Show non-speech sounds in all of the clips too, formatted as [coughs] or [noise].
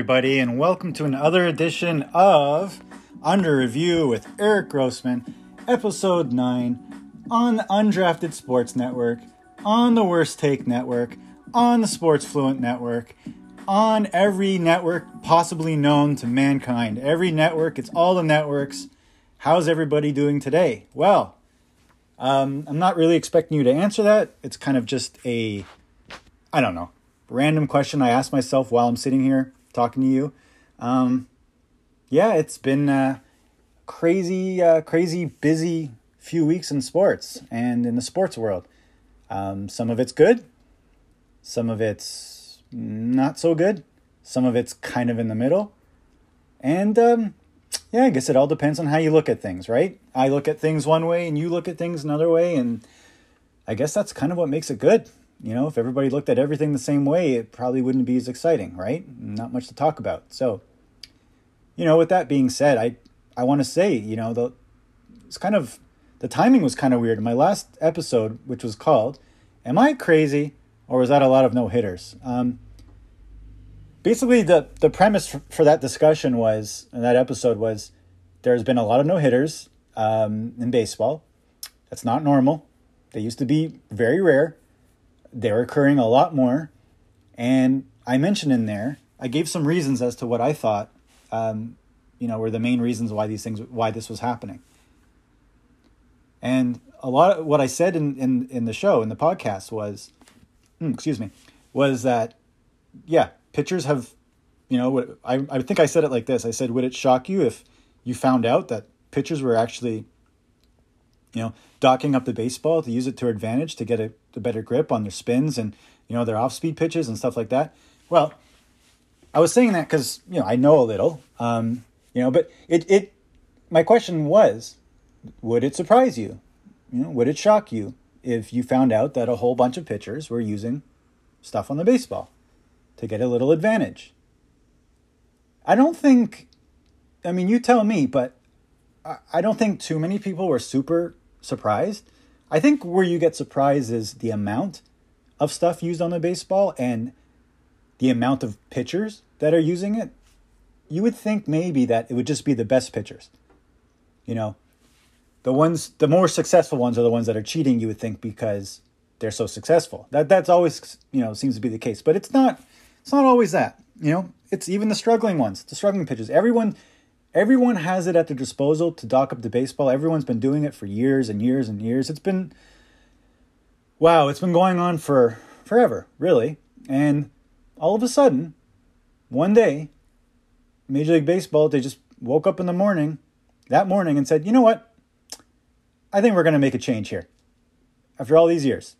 Everybody, and welcome to another edition of Under Review with Eric Grossman, episode 9, on the Undrafted Sports Network, on the Worst Take Network, on the Sports Fluent Network, on every network possibly known to mankind. Every network, it's all the networks. How's everybody doing today? Well, um, I'm not really expecting you to answer that. It's kind of just a, I don't know, random question I ask myself while I'm sitting here talking to you. Um, yeah, it's been a crazy, uh, crazy busy few weeks in sports and in the sports world. Um, some of it's good, some of it's not so good, some of it's kind of in the middle. And um, yeah, I guess it all depends on how you look at things, right? I look at things one way and you look at things another way. And I guess that's kind of what makes it good. You know, if everybody looked at everything the same way, it probably wouldn't be as exciting, right? Not much to talk about. So, you know, with that being said, I I want to say, you know, the it's kind of the timing was kind of weird. My last episode, which was called "Am I Crazy?" or was that a lot of no hitters? Um, basically, the the premise for, for that discussion was, and that episode was, there's been a lot of no hitters um, in baseball. That's not normal. They used to be very rare they're occurring a lot more. And I mentioned in there, I gave some reasons as to what I thought, um, you know, were the main reasons why these things, why this was happening. And a lot of what I said in, in, in the show, in the podcast was, hmm, excuse me, was that, yeah, pitchers have, you know, I, I think I said it like this. I said, would it shock you if you found out that pitchers were actually, you know, docking up the baseball to use it to advantage to get a, a better grip on their spins and you know their off speed pitches and stuff like that. Well, I was saying that because you know I know a little, um, you know, but it it my question was, would it surprise you? You know, would it shock you if you found out that a whole bunch of pitchers were using stuff on the baseball to get a little advantage? I don't think. I mean, you tell me, but I don't think too many people were super surprised. I think where you get surprised is the amount of stuff used on the baseball and the amount of pitchers that are using it. You would think maybe that it would just be the best pitchers. You know, the ones, the more successful ones are the ones that are cheating. You would think because they're so successful. That that's always you know seems to be the case, but it's not. It's not always that. You know, it's even the struggling ones, the struggling pitchers. Everyone everyone has it at their disposal to dock up the baseball. Everyone's been doing it for years and years and years. It's been wow, it's been going on for forever, really. And all of a sudden, one day, Major League Baseball, they just woke up in the morning, that morning, and said, you know what? I think we're going to make a change here. After all these years,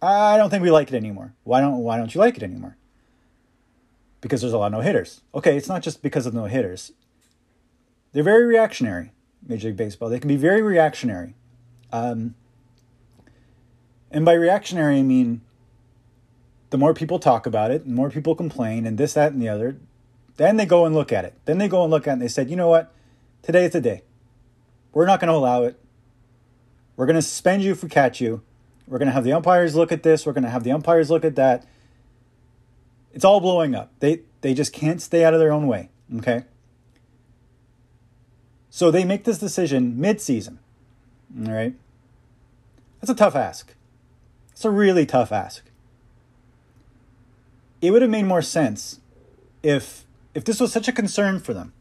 I don't think we like it anymore. Why don't Why don't you like it anymore? Because there's a lot of no hitters. Okay, it's not just because of no hitters. They're very reactionary, Major League Baseball. They can be very reactionary. Um, and by reactionary, I mean the more people talk about it, the more people complain, and this, that, and the other, then they go and look at it. Then they go and look at it and they said, you know what? Today is the day. We're not going to allow it. We're going to suspend you if we catch you. We're going to have the umpires look at this. We're going to have the umpires look at that. It's all blowing up. They they just can't stay out of their own way. Okay. So they make this decision mid-season. All right. That's a tough ask. It's a really tough ask. It would have made more sense if if this was such a concern for them.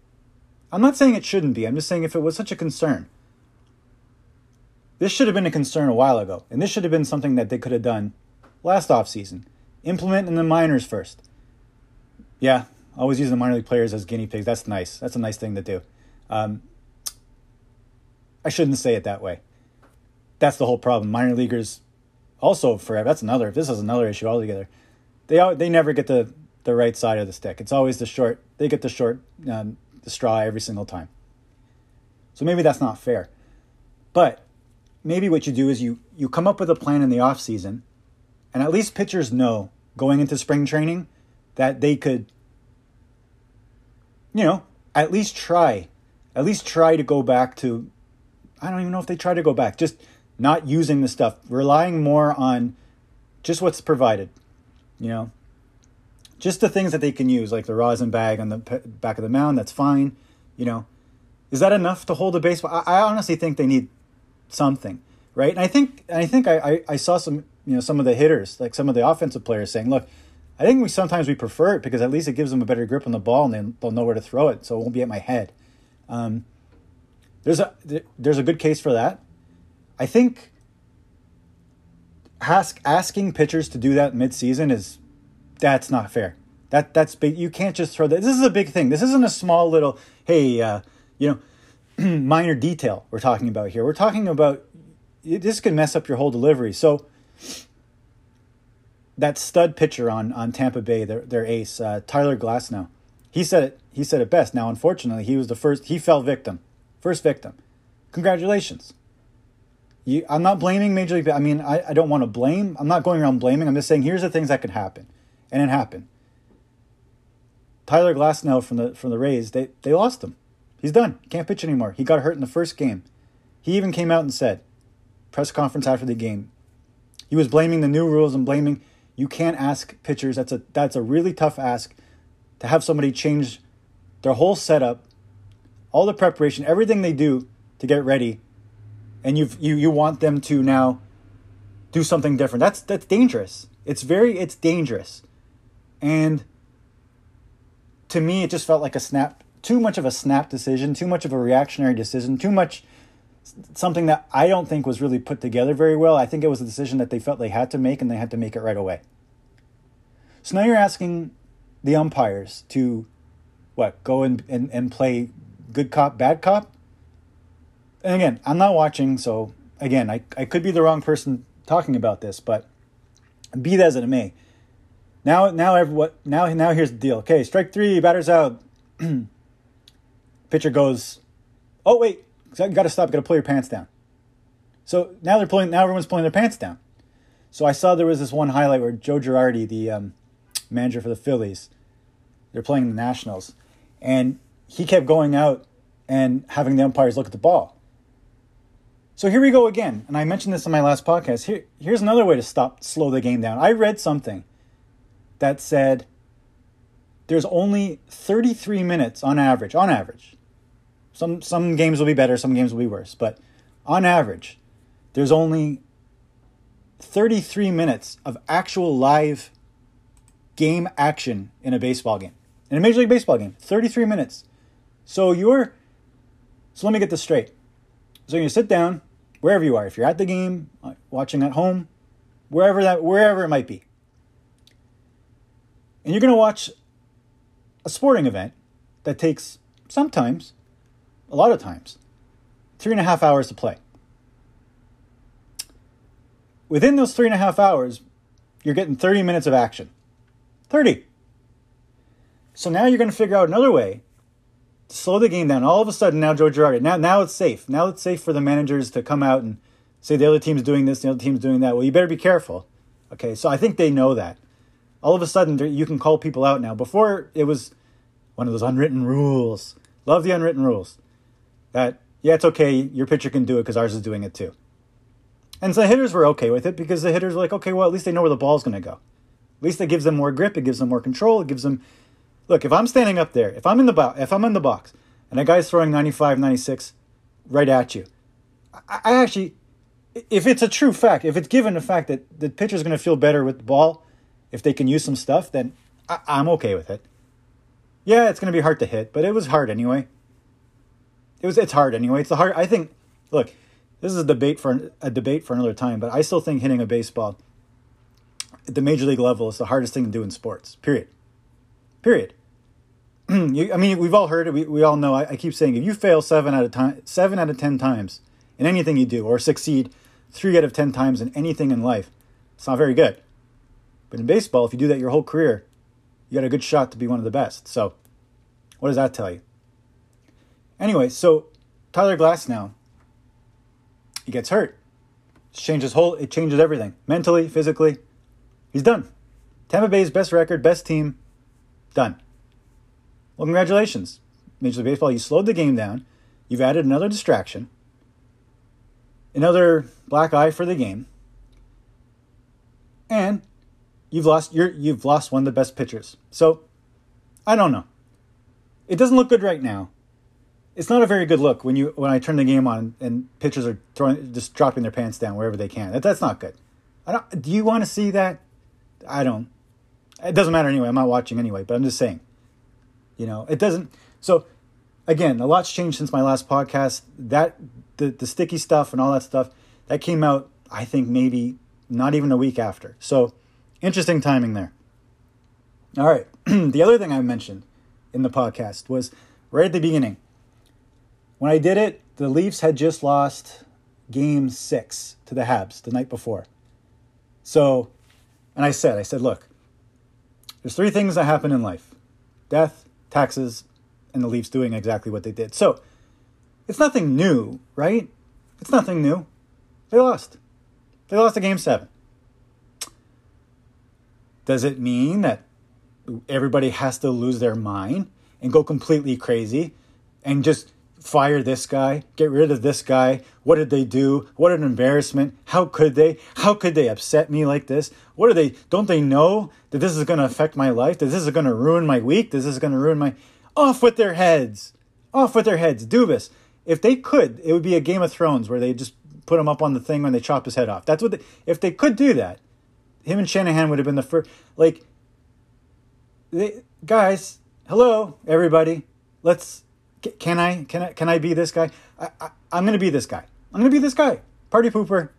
I'm not saying it shouldn't be. I'm just saying if it was such a concern. This should have been a concern a while ago, and this should have been something that they could have done last offseason. Implement in the minors first. Yeah, always use the minor league players as guinea pigs. That's nice. That's a nice thing to do. Um, I shouldn't say it that way. That's the whole problem. Minor leaguers also forever. That's another. This is another issue altogether. They they never get the the right side of the stick. It's always the short. They get the short um, the straw every single time. So maybe that's not fair. But maybe what you do is you you come up with a plan in the off season, and at least pitchers know going into spring training that they could, you know, at least try, at least try to go back to I don't even know if they try to go back. Just not using the stuff, relying more on just what's provided. You know, Just the things that they can use, like the rosin bag on the back of the mound. That's fine. You know, is that enough to hold a baseball? I, I honestly think they need something, right? And I think I think I, I, I saw some you know some of the hitters, like some of the offensive players, saying, "Look, I think we sometimes we prefer it because at least it gives them a better grip on the ball and then they'll know where to throw it, so it won't be at my head." Um, there's a there's a good case for that. I think ask, asking pitchers to do that midseason is that's not fair. That that's big. You can't just throw that. This is a big thing. This isn't a small little hey, uh, you know, [clears throat] minor detail we're talking about here. We're talking about this can mess up your whole delivery. So that stud pitcher on on Tampa Bay, their their ace, uh, Tyler Glasnow, he said it. He said it best. Now, unfortunately, he was the first. He fell victim, first victim. Congratulations. You, I'm not blaming Major League. I mean, I, I don't want to blame. I'm not going around blaming. I'm just saying here's the things that could happen, and it happened. Tyler Glasnow from the from the Rays, they they lost him. He's done. Can't pitch anymore. He got hurt in the first game. He even came out and said, press conference after the game, he was blaming the new rules and blaming you can't ask pitchers. That's a that's a really tough ask to have somebody change their whole setup, all the preparation, everything they do to get ready, and you you you want them to now do something different. That's that's dangerous. It's very it's dangerous. And to me it just felt like a snap too much of a snap decision, too much of a reactionary decision, too much something that I don't think was really put together very well. I think it was a decision that they felt they had to make and they had to make it right away. So now you're asking the umpires to what go and, and, and play good cop, bad cop? And again, I'm not watching, so again, I, I could be the wrong person talking about this, but be that as it may. Now now what now now here's the deal. Okay, strike three, batters out. [clears throat] Pitcher goes, Oh wait, you gotta stop, you gotta pull your pants down. So now they're pulling now everyone's pulling their pants down. So I saw there was this one highlight where Joe Girardi, the um, manager for the Phillies. They're playing the Nationals. And he kept going out and having the umpires look at the ball. So here we go again. And I mentioned this in my last podcast. Here, here's another way to stop, slow the game down. I read something that said there's only 33 minutes on average, on average. Some, some games will be better, some games will be worse. But on average, there's only 33 minutes of actual live game action in a baseball game, in a Major League Baseball game. 33 minutes. So you're. So let me get this straight. So you sit down, wherever you are, if you're at the game, watching at home, wherever that, wherever it might be, and you're going to watch a sporting event that takes sometimes, a lot of times, three and a half hours to play. Within those three and a half hours, you're getting 30 minutes of action. 30. So now you're going to figure out another way slow the game down. All of a sudden, now Joe Girardi, now, now it's safe. Now it's safe for the managers to come out and say the other team's doing this, the other team's doing that. Well, you better be careful. Okay, so I think they know that. All of a sudden, you can call people out now. Before, it was one of those unwritten rules. Love the unwritten rules. That, yeah, it's okay, your pitcher can do it because ours is doing it too. And so the hitters were okay with it because the hitters were like, okay, well, at least they know where the ball's going to go. At least it gives them more grip. It gives them more control. It gives them. Look, if I'm standing up there, if I'm in the box, if I'm in the box, and a guy's throwing 95, 96 right at you, I, I actually, if it's a true fact, if it's given the fact that the pitcher's going to feel better with the ball, if they can use some stuff, then I, I'm okay with it. Yeah, it's going to be hard to hit, but it was hard anyway. It was. It's hard anyway. It's the hard. I think. Look, this is a debate for a debate for another time, but I still think hitting a baseball at the major league level is the hardest thing to do in sports. Period. Period. [clears throat] you, I mean, we've all heard it. We, we all know. I, I, keep saying if you fail seven out of time, seven out of ten times in anything you do, or succeed three out of ten times in anything in life, it's not very good. But in baseball, if you do that your whole career, you got a good shot to be one of the best. So, what does that tell you? Anyway, so Tyler Glasnow, he gets hurt. It changes whole. It changes everything mentally, physically. He's done. Tampa Bay's best record, best team, done. Well, congratulations. Major League Baseball, you slowed the game down. You've added another distraction, another black eye for the game. And you've lost you're you've lost one of the best pitchers. So I don't know. It doesn't look good right now. It's not a very good look when you when I turn the game on and pitchers are throwing just dropping their pants down wherever they can. That, that's not good. I don't, do you want to see that? I don't. It doesn't matter anyway. I'm not watching anyway, but I'm just saying. You know, it doesn't. So, again, a lot's changed since my last podcast. That the the sticky stuff and all that stuff that came out. I think maybe not even a week after. So, interesting timing there. All right. [clears throat] the other thing I mentioned in the podcast was right at the beginning. When I did it, the Leafs had just lost game six to the Habs the night before. So, and I said, I said, look, there's three things that happen in life death, taxes, and the Leafs doing exactly what they did. So, it's nothing new, right? It's nothing new. They lost. They lost a game seven. Does it mean that everybody has to lose their mind and go completely crazy and just fire this guy, get rid of this guy. What did they do? What an embarrassment. How could they? How could they upset me like this? What are they? Don't they know that this is going to affect my life? That this is going to ruin my week? That this is going to ruin my. Off with their heads. Off with their heads. Dubas. If they could, it would be a Game of Thrones where they just put him up on the thing when they chop his head off. That's what. They, if they could do that, him and Shanahan would have been the first. Like, they, guys, hello, everybody. Let's can I can I can I be this guy? I, I I'm gonna be this guy. I'm gonna be this guy. Party pooper.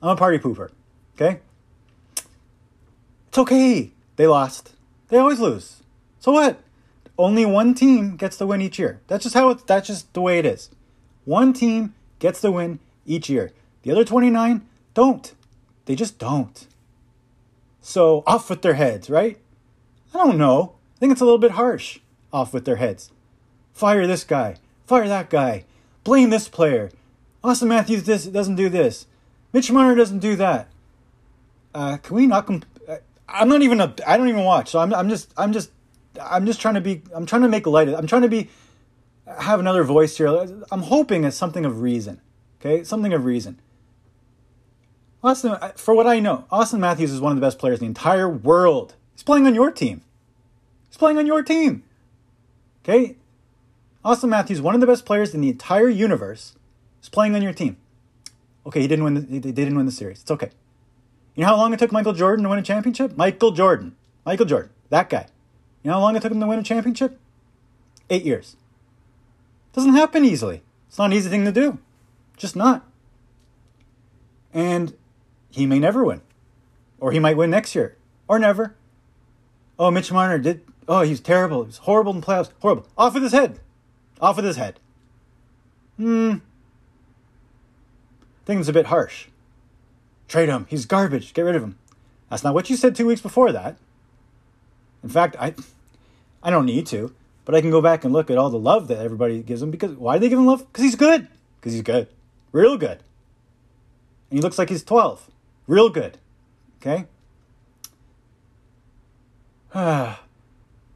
I'm a party pooper. Okay. It's okay. They lost. They always lose. So what? Only one team gets the win each year. That's just how it, that's just the way it is. One team gets the win each year. The other 29 don't. They just don't. So off with their heads, right? I don't know. I think it's a little bit harsh. Off with their heads. Fire this guy. Fire that guy. Blame this player. Auston Matthews this, doesn't do this. Mitch Marner doesn't do that. Uh, can we not? Comp- uh, I'm not even a. I don't even watch. So I'm. I'm just. I'm just. I'm just trying to be. I'm trying to make light of. I'm trying to be. Have another voice here. I'm hoping it's something of reason. Okay, something of reason. Auston, uh, for what I know, Auston Matthews is one of the best players in the entire world. He's playing on your team. He's playing on your team. Okay, Auston Matthews, one of the best players in the entire universe, is playing on your team. Okay, he didn't win. The, they didn't win the series. It's okay. You know how long it took Michael Jordan to win a championship? Michael Jordan. Michael Jordan. That guy. You know how long it took him to win a championship? Eight years. Doesn't happen easily. It's not an easy thing to do. Just not. And he may never win. Or he might win next year. Or never. Oh, Mitch Marner did. Oh, he's terrible. He's horrible in playoffs. Horrible. Off with his head. Off with his head. Hmm. It's a bit harsh. Trade him. He's garbage. Get rid of him. That's not what you said two weeks before that. In fact, I, I don't need to, but I can go back and look at all the love that everybody gives him. Because why do they give him love? Because he's good. Because he's good, real good. And he looks like he's twelve, real good. Okay. [sighs]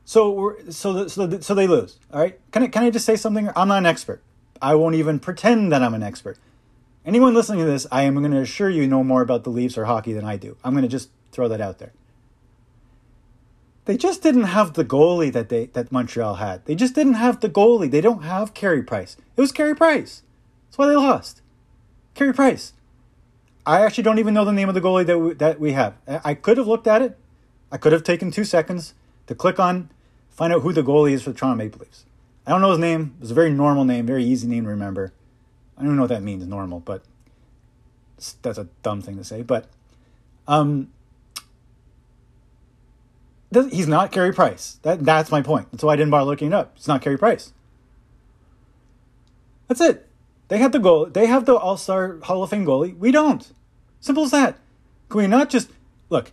So we're, so so so they lose. All right. Can I can I just say something? I'm not an expert. I won't even pretend that I'm an expert. Anyone listening to this, I am going to assure you know more about the Leafs or hockey than I do. I'm going to just throw that out there. They just didn't have the goalie that they that Montreal had. They just didn't have the goalie. They don't have Carey Price. It was Carey Price. That's why they lost. Carey Price. I actually don't even know the name of the goalie that we, that we have. I could have looked at it. I could have taken two seconds to click on find out who the goalie is for the Toronto Maple Leafs. I don't know his name. It was a very normal name, very easy name to remember. I don't know what that means, normal, but that's a dumb thing to say. But um, he's not Carey Price. That that's my point. That's why I didn't bother looking it up. It's not Carey Price. That's it. They have the goal. They have the All Star Hall of Fame goalie. We don't. Simple as that. Can we not just look?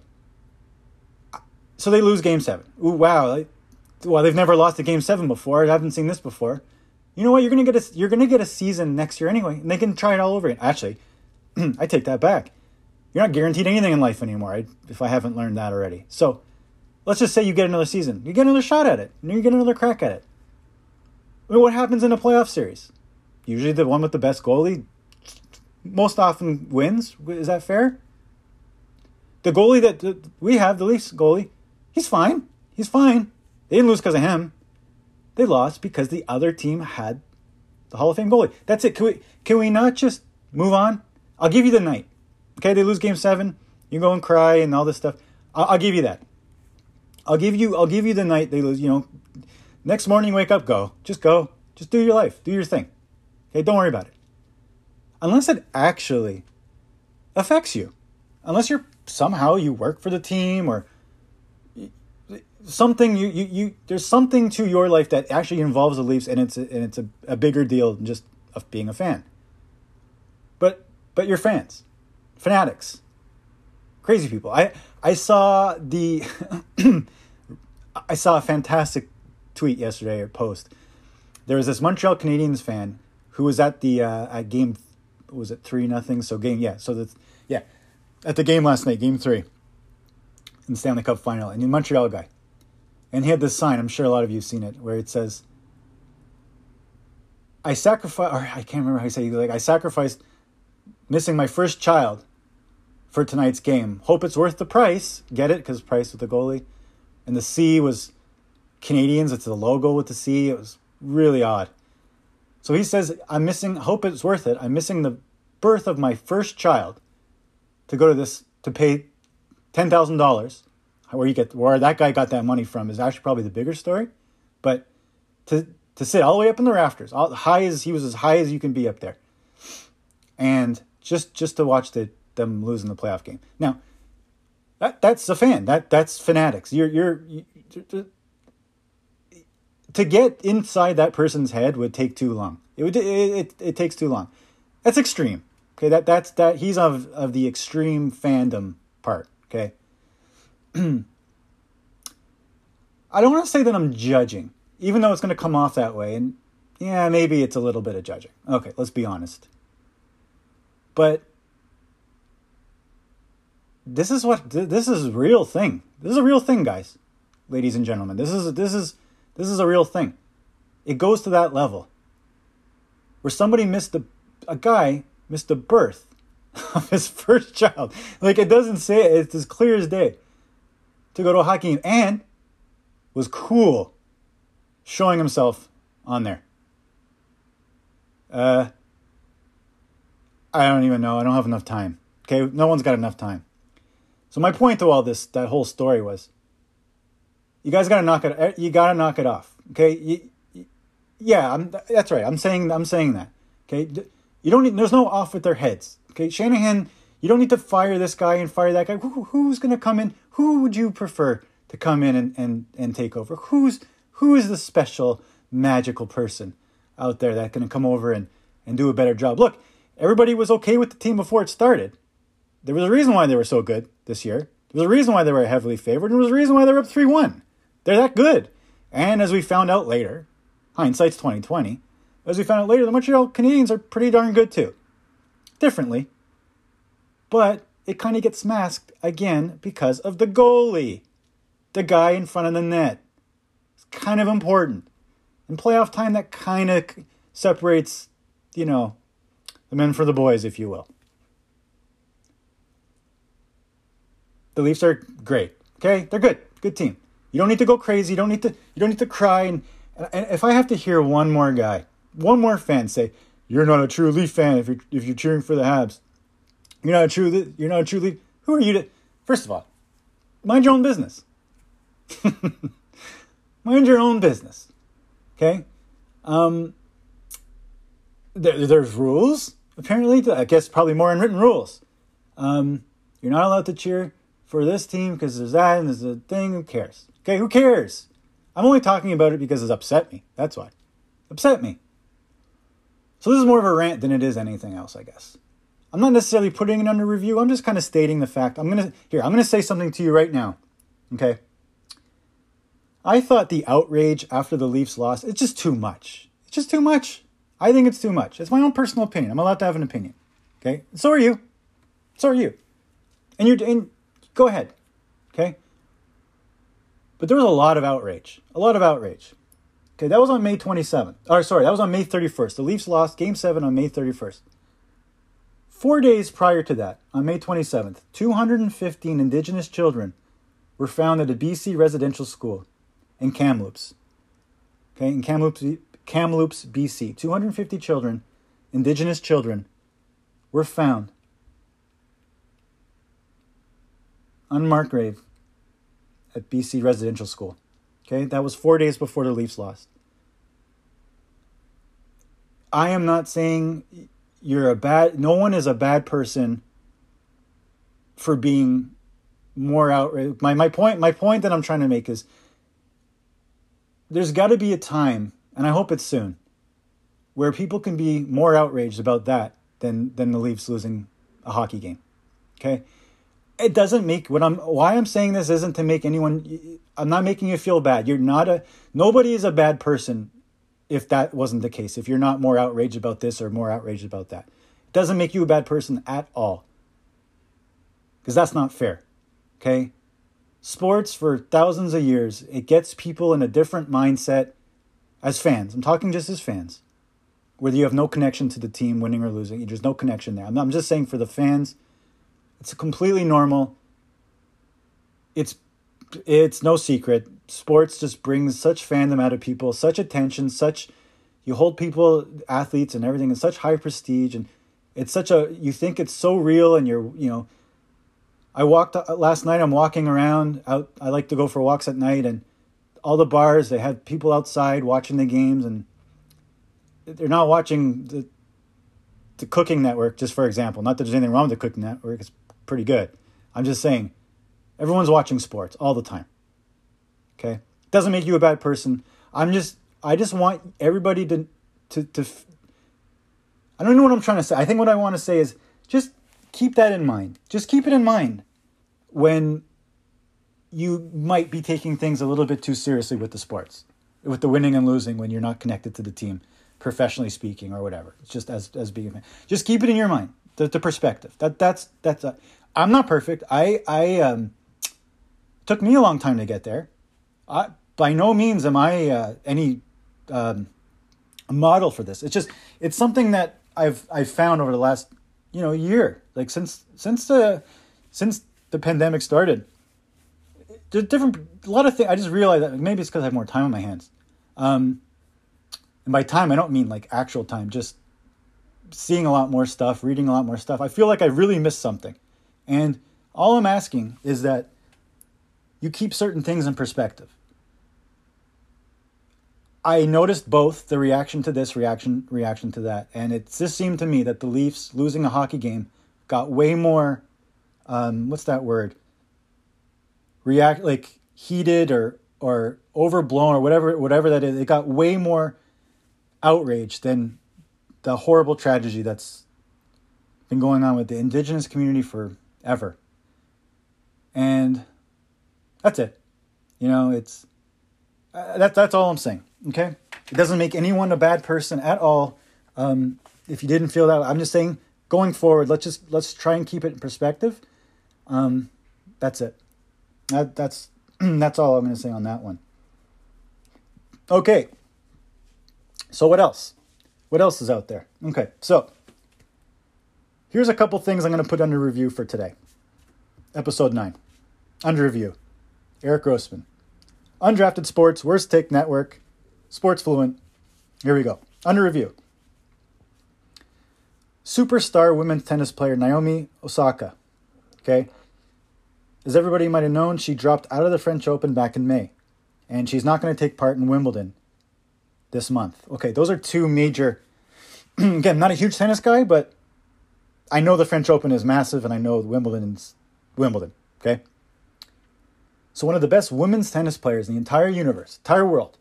So they lose Game Seven. Ooh, wow! Well, they've never lost a game seven before. I haven't seen this before. You know what? You're gonna get a you're gonna get a season next year anyway, and they can try it all over again. Actually, [clears throat] I take that back. You're not guaranteed anything in life anymore. If I haven't learned that already. So, let's just say you get another season. You get another shot at it. And you get another crack at it. I mean, what happens in a playoff series? Usually, the one with the best goalie most often wins. Is that fair? The goalie that we have, the Leafs goalie, he's fine. He's fine. They didn't lose because of him. They lost because the other team had the Hall of Fame goalie. That's it. Can we can we not just move on? I'll give you the night. Okay, they lose game seven. You go and cry and all this stuff. I'll, I'll give you that. I'll give you I'll give you the night they lose. You know, next morning wake up, go. Just go. Just do your life. Do your thing. Okay, don't worry about it. Unless it actually affects you. Unless you're somehow you work for the team or something you, you, you there's something to your life that actually involves the Leafs and it's a, and it's a, a bigger deal than just of being a fan. But but you're fans, fanatics, crazy people. I I saw the [clears throat] I saw a fantastic tweet yesterday or post. There was this Montreal Canadiens fan who was at the uh, at game was it three nothing so game yeah so the yeah at the game last night game three in the Stanley Cup final and the Montreal guy and he had this sign, I'm sure a lot of you have seen it, where it says, I sacrifice, or I can't remember how you say it, like, I sacrificed missing my first child for tonight's game. Hope it's worth the price. Get it? Because price with the goalie. And the C was Canadiens. It's the logo with the C. It was really odd. So he says, I'm missing, hope it's worth it. I'm missing the birth of my first child to go to this, to pay $10,000 where you get where that guy got that money from is actually probably the bigger story. But to to sit all the way up in the rafters, all high as he was as high as you can be up there, and just just to watch the them losing the playoff game. Now, that that's a fan. That that's fanatics. You're you're. You, to get inside that person's head would take too long. It would it, it, it takes too long. That's extreme. Okay, that that's that he's of of the extreme fandom part. Okay, I don't want to say that I'm judging, even though it's going to come off that way. And yeah, maybe it's a little bit of judging. Okay, let's be honest. But this is what this is a real thing. This is a real thing, guys, ladies and gentlemen. This is this is this is a real thing. It goes to that level where somebody missed a a guy missed the birth [laughs] of his first child. Like it doesn't say it. It's as clear as day to go to a hockey game and was cool showing himself on there. Uh, I don't even know. I don't have enough time. Okay, no one's got enough time. So my point to all this, that whole story was, you guys gotta knock it. You gotta knock it off. Okay. You, you, yeah, I'm, that's right. I'm saying. I'm saying that. Okay. You don't need. There's no off with their heads. Okay. Shanahan. You don't need to fire this guy and fire that guy. Who, who's gonna come in? who would you prefer to come in and, and, and take over? Who's who is the special magical person out there that can come over and, and do a better job? Look, everybody was okay with the team before it started. There was a reason why they were so good this year. There was a reason why they were heavily favored, and there was a reason why they were up 3 1. They're that good. And as we found out later, hindsight's 2020, as we found out later, the Montreal Canadiens are pretty darn good too. Differently. But it kind of gets masked again because of the goalie, the guy in front of the net. It's kind of important. In playoff time, that kind of separates, you know, the men for the boys, if you will. The Leafs are great. Okay, they're good. Good team. You don't need to go crazy. You don't need to. You don't need to cry. And, and if I have to hear one more guy, one more fan say, "You're not a true Leaf fan if you're if you're cheering for the Habs," You're not a true. You're not a true lead. Who are you to? First of all, mind your own business. [laughs] mind your own business. Okay. Um. There, there's rules apparently. I guess probably more unwritten rules. Um. You're not allowed to cheer for this team because there's that and there's a thing. Who cares? Okay. Who cares? I'm only talking about it because it's upset me. That's why. Upset me. So this is more of a rant than it is anything else, I guess. I'm not necessarily putting it under review. I'm just kind of stating the fact. I'm going to, here, I'm going to say something to you right now. Okay. I thought the outrage after the Leafs lost, it's just too much. It's just too much. I think it's too much. It's my own personal opinion. I'm allowed to have an opinion. Okay. So are you. So are you. And you're, and go ahead. Okay. But there was a lot of outrage. A lot of outrage. Okay. That was on May 27th. Or sorry, that was on May 31st. The Leafs lost game seven on May 31st Four days prior to that, on May 27th, 215 Indigenous children were found at a BC residential school in Kamloops. Okay, in Kamloops, Kamloops, BC. 250 children, Indigenous children, were found unmarked grave at BC residential school. Okay, that was four days before the Leafs lost. I am not saying you're a bad, no one is a bad person for being more outraged. My, my point, my point that I'm trying to make is there's got to be a time, and I hope it's soon, where people can be more outraged about that than than the Leafs losing a hockey game. Okay, it doesn't make what I'm why I'm saying this isn't to make anyone I'm not making you feel bad. You're not a nobody is a bad person if that wasn't the case. If you're not more outraged about this or more outraged about that. It doesn't make you a bad person at all. Cuz that's not fair. Okay? Sports for thousands of years, it gets people in a different mindset as fans. I'm talking just as fans. Whether you have no connection to the team winning or losing, there's no connection there. I'm just saying for the fans it's completely normal. It's it's no secret. Sports just brings such fandom out of people, such attention, such you hold people, athletes and everything in such high prestige and it's such a you think it's so real and you're, you know, I walked uh, last night I'm walking around out I like to go for walks at night and all the bars they had people outside watching the games and they're not watching the the cooking network just for example not that there's anything wrong with the cooking network it's pretty good. I'm just saying, everyone's watching sports all the time. Okay, doesn't make you a bad person. I'm just, I just want everybody to, to, to. I don't know what I'm trying to say. I think what I want to say is just keep that in mind. Just keep it in mind when you might be taking things a little bit too seriously with the sports, with the winning and losing when you're not connected to the team, professionally speaking or whatever. It's just as as being just keep it in your mind the, the perspective. That that's that's. A, I'm not perfect. I I um. Took me a long time to get there. I by no means am I uh, any um, model for this. It's just it's something that I've I've found over the last you know year, like since since the since the pandemic started. There's different a lot of things. I just realized that maybe it's because I have more time on my hands. Um, and by time, I don't mean like actual time, just seeing a lot more stuff, reading a lot more stuff. I feel like I really missed something. And all I'm asking is that you keep certain things in perspective. I noticed both the reaction to this reaction reaction to that, and it just seemed to me that the Leafs losing a hockey game got way more. Um, what's that word? React like heated or or overblown or whatever whatever that is. It got way more outrage than the horrible tragedy that's been going on with the indigenous community forever. And that's it. You know, it's uh, that, that's all I'm saying. Okay? It doesn't make anyone a bad person at all. Um, if you didn't feel that, I'm just saying going forward, let's just let's try and keep it in perspective. Um, that's it. That, that's [clears throat] that's all I'm going to say on that one. Okay. So what else? What else is out there? Okay, so here's a couple things I'm going to put under review for today. Episode 9. Under review. Eric Grossman. Undrafted Sports, Worst Take Network, Sports Fluent. Here we go. Under review. Superstar women's tennis player Naomi Osaka. Okay. As everybody might have known, she dropped out of the French Open back in May. And she's not going to take part in Wimbledon this month. Okay, those are two major. [clears throat] again, not a huge tennis guy, but I know the French Open is massive, and I know Wimbledon's Wimbledon. Okay, so one of the best women's tennis players in the entire universe, entire world,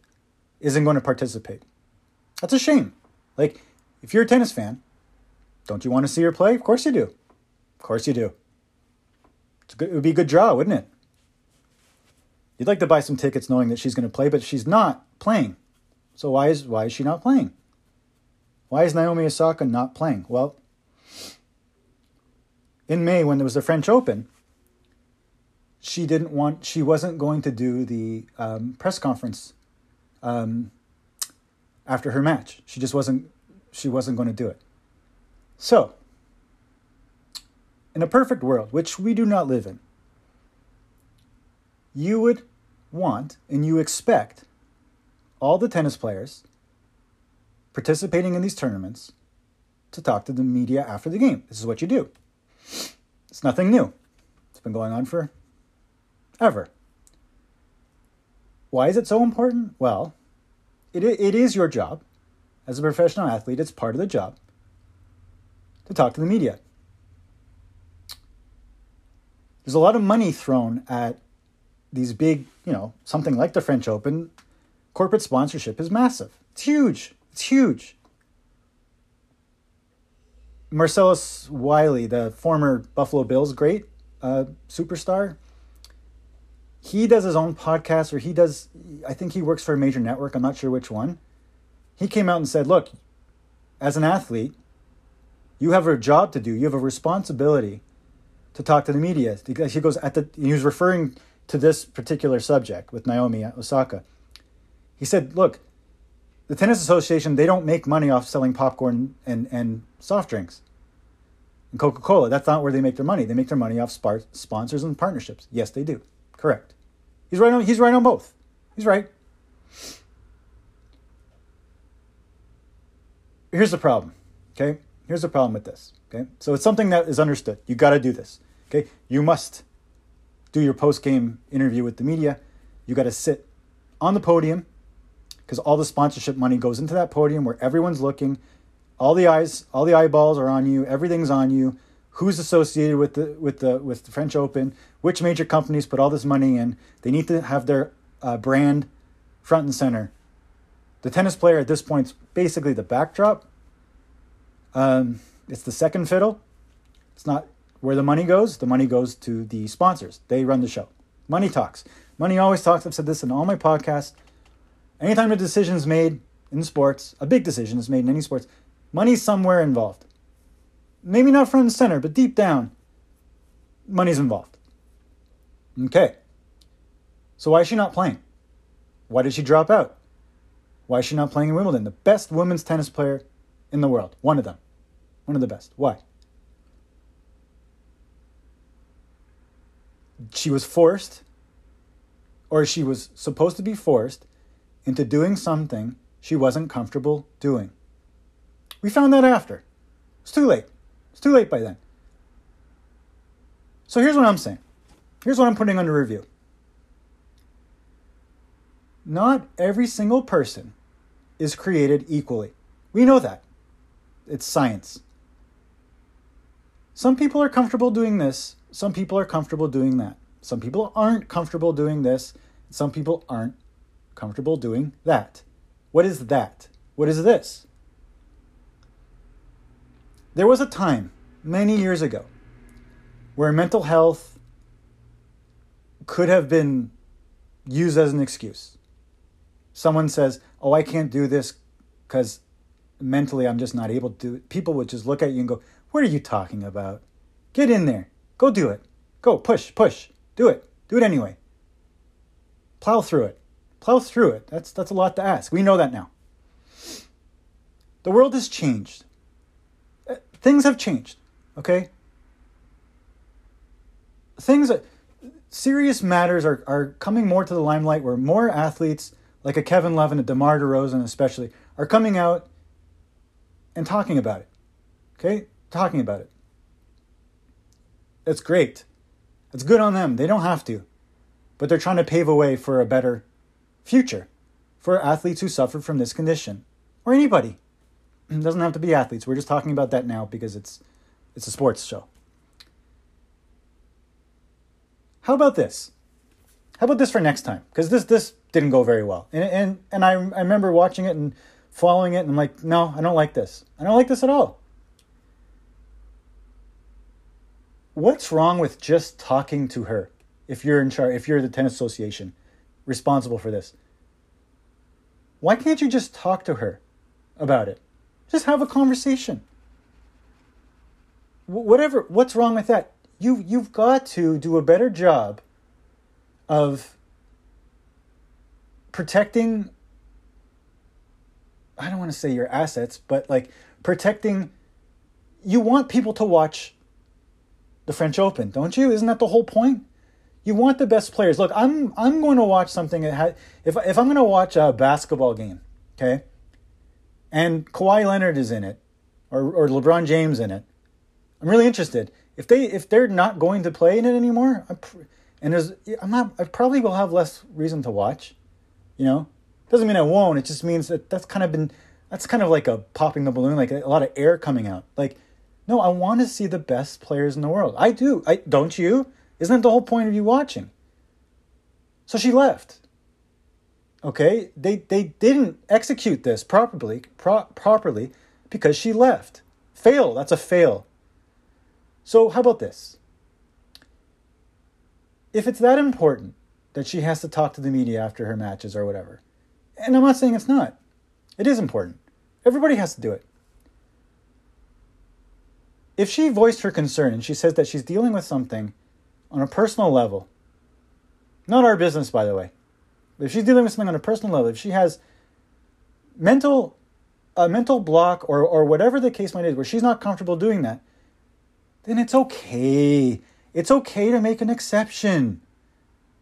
isn't going to participate. That's a shame. Like, if you're a tennis fan, don't you want to see her play? Of course you do. Of course you do. Good, it would be a good draw, wouldn't it? You'd like to buy some tickets knowing that she's going to play, but she's not playing. So why is why is she not playing? Why is Naomi Osaka not playing? Well, in May when there was the French Open, she didn't want she wasn't going to do the um, press conference um, after her match. She just wasn't she wasn't going to do it. So in a perfect world, which we do not live in, you would want and you expect all the tennis players participating in these tournaments to talk to the media after the game. This is what you do. It's nothing new. It's been going on for ever. Why is it so important? Well, it, it is your job as a professional athlete, it's part of the job to talk to the media. There's a lot of money thrown at these big, you know, something like the French Open. Corporate sponsorship is massive. It's huge. It's huge. Marcellus Wiley, the former Buffalo Bills great uh, superstar, he does his own podcast, or he does, I think he works for a major network. I'm not sure which one. He came out and said, Look, as an athlete, you have a job to do, you have a responsibility to talk to the media. He goes at the, he was referring to this particular subject with Naomi Osaka. He said, Look, the Tennis Association, they don't make money off selling popcorn and, and soft drinks and Coca Cola. That's not where they make their money. They make their money off sponsors and partnerships. Yes, they do. Correct. He's right on, he's right on both. He's right. Here's the problem, okay? Here's the problem with this, okay? So it's something that is understood. You got to do this, okay? You must do your post game interview with the media. You got to sit on the podium because all the sponsorship money goes into that podium where everyone's looking. All the eyes, all the eyeballs are on you. Everything's on you. Who's associated with the with the with the French Open? Which major companies put all this money in? They need to have their uh, brand front and center. The tennis player at this point is basically the backdrop. Um, it's the second fiddle. It's not where the money goes. The money goes to the sponsors. They run the show. Money talks. Money always talks. I've said this in all my podcasts. Anytime a decision is made in sports, a big decision is made in any sports, money's somewhere involved. Maybe not front and center, but deep down, money's involved. Okay. So why is she not playing? Why did she drop out? Why is she not playing in Wimbledon? The best women's tennis player in the world. One of them. One of the best. Why? She was forced, or she was supposed to be forced, into doing something she wasn't comfortable doing. We found that after. It's too late. It's too late by then. So here's what I'm saying. Here's what I'm putting under review. Not every single person is created equally. We know that. It's science. Some people are comfortable doing this, some people are comfortable doing that. Some people aren't comfortable doing this, some people aren't comfortable doing that. What is that? What is this? There was a time many years ago where mental health could have been used as an excuse. Someone says, Oh, I can't do this because mentally I'm just not able to do it. People would just look at you and go, What are you talking about? Get in there. Go do it. Go, push, push. Do it. Do it anyway. Plow through it. Plow through it. That's, that's a lot to ask. We know that now. The world has changed. Things have changed, okay? Things, serious matters are, are coming more to the limelight where more athletes, like a Kevin Love and a DeMar DeRozan especially, are coming out and talking about it. Okay? Talking about it. It's great. It's good on them. They don't have to. But they're trying to pave a way for a better future for athletes who suffered from this condition or anybody. It doesn't have to be athletes. We're just talking about that now because it's it's a sports show. How about this? How about this for next time? Because this this didn't go very well, and and and I I remember watching it and following it, and I'm like, no, I don't like this. I don't like this at all. What's wrong with just talking to her if you're in charge, if you're the tennis association responsible for this? Why can't you just talk to her about it? Just have a conversation. whatever, what's wrong with that? You, you've got to do a better job of protecting I don't want to say your assets, but like protecting you want people to watch the French Open, don't you? Isn't that the whole point? You want the best players. Look, I'm I'm going to watch something that has, if if I'm going to watch a basketball game, okay, and Kawhi Leonard is in it, or or LeBron James in it, I'm really interested. If they if they're not going to play in it anymore, I'm, and there's I'm not I probably will have less reason to watch. You know, doesn't mean I won't. It just means that that's kind of been that's kind of like a popping the balloon, like a, a lot of air coming out. Like, no, I want to see the best players in the world. I do. I don't you? Isn't that the whole point of you watching? So she left. Okay, they they didn't execute this properly pro- properly because she left. Fail. That's a fail. So how about this? If it's that important that she has to talk to the media after her matches or whatever, and I'm not saying it's not, it is important. Everybody has to do it. If she voiced her concern and she says that she's dealing with something on a personal level, not our business, by the way, if she's dealing with something on a personal level, if she has mental a mental block or or whatever the case might be, where she's not comfortable doing that, then it's okay. It's okay to make an exception.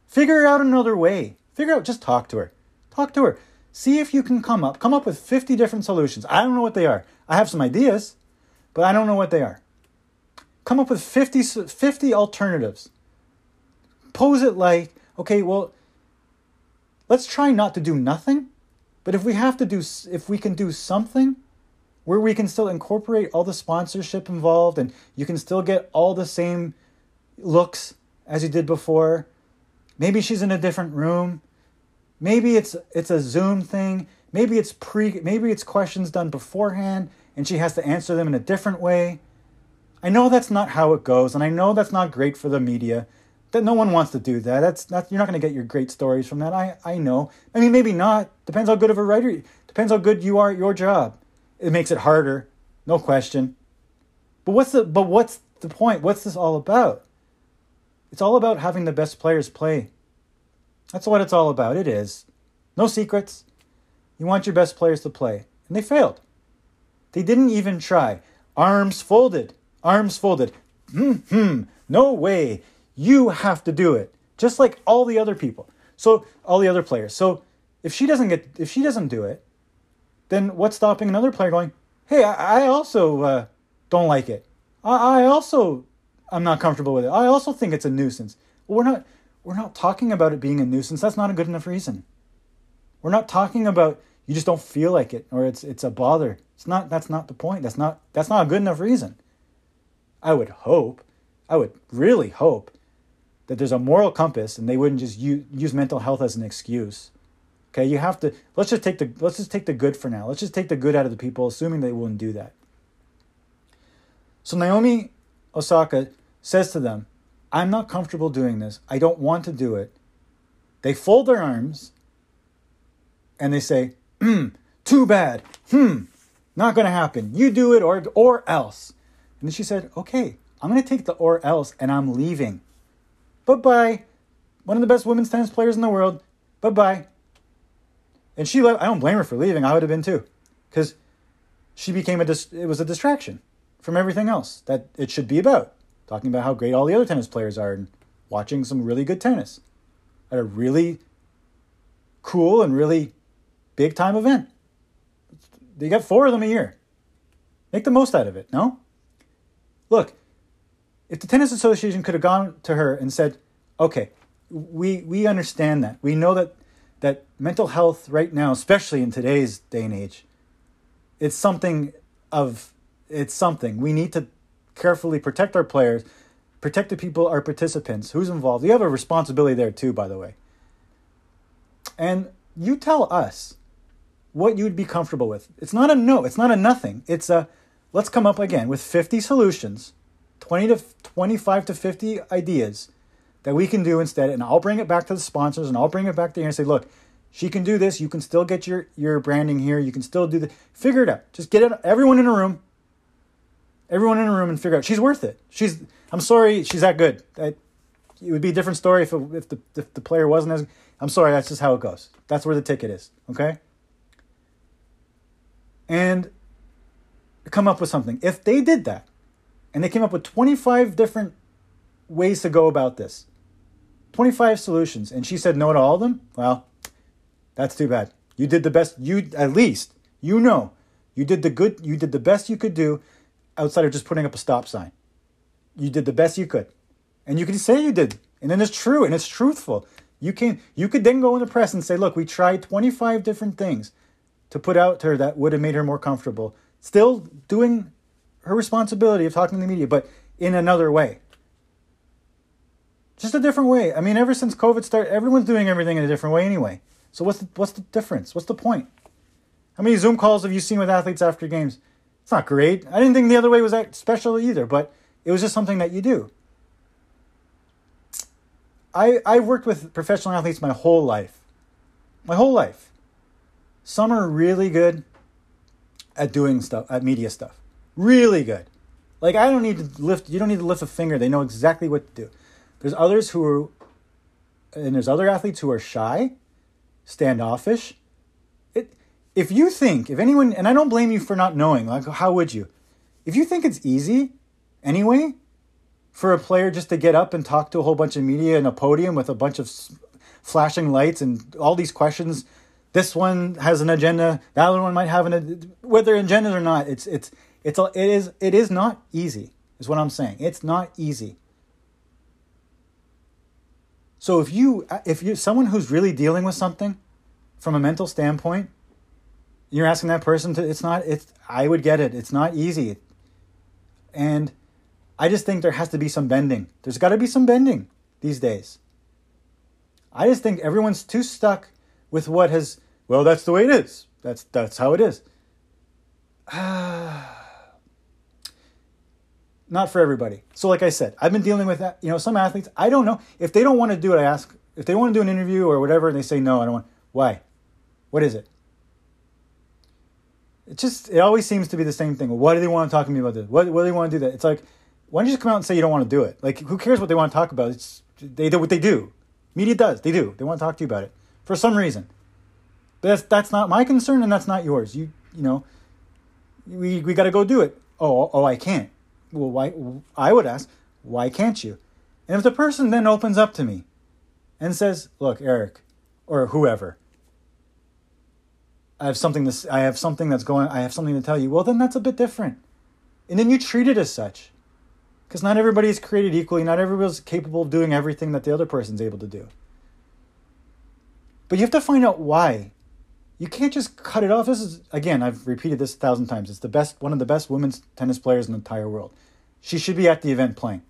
Figure out another way. Figure out just talk to her. Talk to her. See if you can come up come up with 50 different solutions. I don't know what they are. I have some ideas, but I don't know what they are. Come up with 50 50 alternatives. Pose it like, okay, well, let's try not to do nothing but if we have to do, if we can do something where we can still incorporate all the sponsorship involved and you can still get all the same looks as you did before, maybe she's in a different room. Maybe it's it's a Zoom thing. Maybe it's pre maybe it's questions done beforehand and she has to answer them in a different way. I know that's not how it goes and I know that's not great for the media, that no one wants to do that. That's not you're not going to get your great stories from that. I I know. I mean, maybe not. Depends how good of a writer. Depends how good you are at your job. It makes it harder, no question. But what's the but what's the point? What's this all about? It's all about having the best players play. That's what it's all about. It is. No secrets. You want your best players to play, and they failed. They didn't even try. Arms folded. Arms folded. Hmm. No way. You have to do it, just like all the other people. So all the other players. So if she doesn't get, if she doesn't do it, then what's stopping another player going? Hey, I, I also uh, don't like it. I, I also I'm not comfortable with it. I also think it's a nuisance. We're not we're not talking about it being a nuisance. That's not a good enough reason. We're not talking about you just don't feel like it or it's it's a bother. It's not that's not the point. That's not that's not a good enough reason. I would hope, I would really hope that there's a moral compass and they wouldn't just use, use mental health as an excuse. Okay, you have to let's just take the let's just take the good for now. Let's just take the good out of the people, assuming they wouldn't do that. So Naomi Osaka says to them, I'm not comfortable doing this. I don't want to do it. They fold their arms and they say, hmm, too bad. Hmm, not to happen. You do it or, or else. And then she said, okay, I'm to take the or else and I'm leaving. Bye bye. One of the best women's tennis players in the world. Bye bye. And she left. I don't blame her for leaving. I would have been too, because she became a. Dis- it was a distraction from everything else that it should be about. Talking about how great all the other tennis players are and watching some really good tennis at a really cool and really big time event. They get four of them a year. Make the most out of it, no? Look, if the tennis association could have gone to her and said, "Okay, we we understand that. We know that that mental health right now, especially in today's day and age, it's something of it's something. We need to carefully protect our players, protect the people, our participants, who's involved. You have a responsibility there too, by the way. And you tell us what you'd be comfortable with. It's not a no, it's not a nothing. It's a let's come up again with 50 solutions 20 to 25 to 50 ideas that we can do instead and I'll bring it back to the sponsors and I'll bring it back to here and say, look, she can do this. You can still get your your branding here. You can still do the figure it out. Just get it everyone in a room. Everyone in a room and figure out she's worth it. She's I'm sorry she's that good. I, it would be a different story if it, if the if the player wasn't as I'm sorry, that's just how it goes. That's where the ticket is, okay? And come up with something. If they did that, and they came up with 25 different ways to go about this. 25 solutions. And she said no to all of them? Well, that's too bad. You did the best you at least you know you did the good you did the best you could do outside of just putting up a stop sign. You did the best you could. And you can say you did. And then it's true and it's truthful. You can you could then go in the press and say, look, we tried 25 different things to put out to her that would have made her more comfortable. Still doing her responsibility of talking to the media, but in another way. Just a different way. I mean, ever since COVID started, everyone's doing everything in a different way anyway. So what's the, what's the difference? What's the point? How many Zoom calls have you seen with athletes after games? It's not great. I didn't think the other way was that special either, but it was just something that you do. I I've worked with professional athletes my whole life. My whole life. Some are really good at doing stuff, at media stuff. Really good. Like I don't need to lift you don't need to lift a finger. They know exactly what to do. There's others who are and there's other athletes who are shy, standoffish. It if you think, if anyone and I don't blame you for not knowing, like how would you? If you think it's easy anyway, for a player just to get up and talk to a whole bunch of media in a podium with a bunch of flashing lights and all these questions. This one has an agenda. Other one might have an whether agendas or not. It's it's it's a, it is it is not easy. Is what I'm saying. It's not easy. So if you if you someone who's really dealing with something from a mental standpoint, you're asking that person to it's not it's I would get it. It's not easy. And I just think there has to be some bending. There's got to be some bending these days. I just think everyone's too stuck with what has. Well, that's the way it is. That's that's how it is. [sighs] Ah. Not for everybody. So, like I said, I've been dealing with that. You know, some athletes. I don't know if they don't want to do it. I ask if they want to do an interview or whatever, and they say no. I don't want. Why? What is it? It just it always seems to be the same thing. Why do they want to talk to me about this? What, what do they want to do that? It's like why don't you just come out and say you don't want to do it? Like, who cares what they want to talk about? It's they do what they do. Media does. They do. They want to talk to you about it for some reason. But that's that's not my concern, and that's not yours. You you know, we we got to go do it. Oh oh, I can't. Well, why? I would ask, why can't you? And if the person then opens up to me and says, "Look, Eric," or whoever, I have something to I have something that's going I have something to tell you. Well, then that's a bit different. And then you treat it as such. Because not everybody is created equally, not everybody's capable of doing everything that the other person's able to do. But you have to find out why. You can't just cut it off. This is again, I've repeated this a thousand times. It's the best one of the best women's tennis players in the entire world. She should be at the event playing.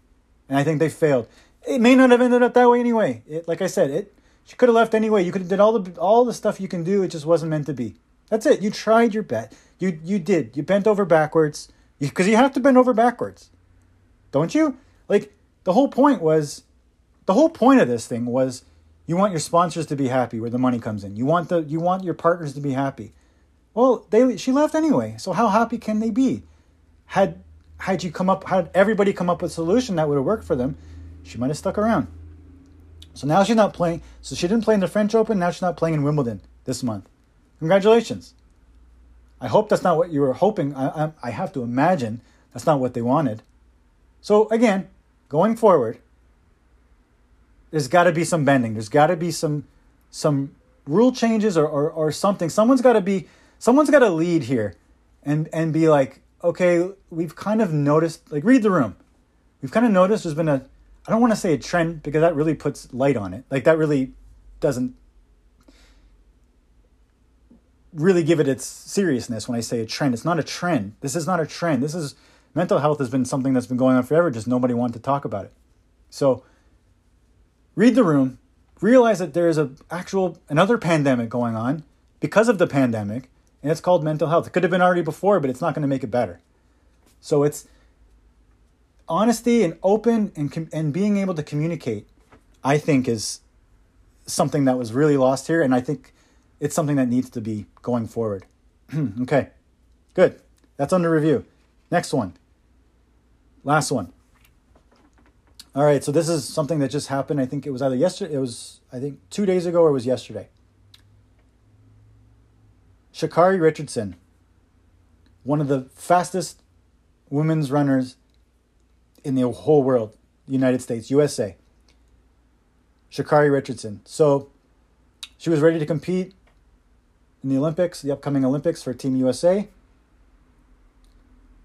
And I think they failed. It may not have ended up that way anyway. It, like I said, it she could have left anyway. You could have did all the all the stuff you can do. It just wasn't meant to be. That's it. You tried your best. You you did. You bent over backwards because you, you have to bend over backwards. Don't you? Like the whole point was the whole point of this thing was you want your sponsors to be happy where the money comes in. You want the you want your partners to be happy. Well, they she left anyway. So how happy can they be? Had had you come up had everybody come up with a solution that would have worked for them, she might have stuck around. So now she's not playing. So she didn't play in the French Open. Now she's not playing in Wimbledon this month. Congratulations. I hope that's not what you were hoping. I, I, I have to imagine that's not what they wanted. So again, going forward, there's got to be some bending. There's got to be some some rule changes or, or, or something. Someone's got to be someone's got to lead here, and and be like, okay, we've kind of noticed. Like read the room. We've kind of noticed there's been a I don't want to say a trend because that really puts light on it. Like that really doesn't really give it its seriousness when I say a trend. It's not a trend. This is not a trend. This is mental health has been something that's been going on forever, just nobody wanted to talk about it. So read the room, realize that there is a actual another pandemic going on because of the pandemic, and it's called mental health. It could have been already before, but it's not going to make it better. So it's honesty and open and and being able to communicate. I think is something that was really lost here, and I think it's something that needs to be going forward. [clears throat] okay, good. That's under review. Next one. Last one. All right, so this is something that just happened. I think it was either yesterday, it was, I think, two days ago or it was yesterday. Sha'Carri Richardson, one of the fastest women's runners in the whole world. United States, USA. Sha'Carri Richardson. So she was ready to compete in the Olympics, the upcoming Olympics for Team USA.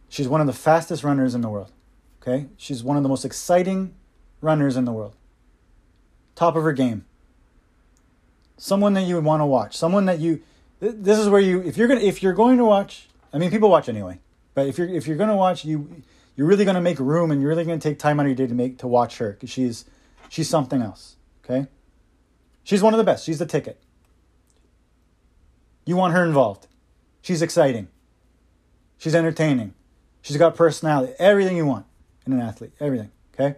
She's one of the fastest runners in the world. Okay? She's one of the most exciting runners in the world. Top of her game. Someone that you would want to watch. Someone that you this is where you if you're going to if you're going to watch, I mean people watch anyway. But if you're if you're going to watch you you're really going to make room and you're really going to take time out of your day to make to watch her cuz she's she's something else, okay? She's one of the best. She's the ticket. You want her involved. She's exciting. She's entertaining. She's got personality. Everything you want in an athlete. Everything. Okay?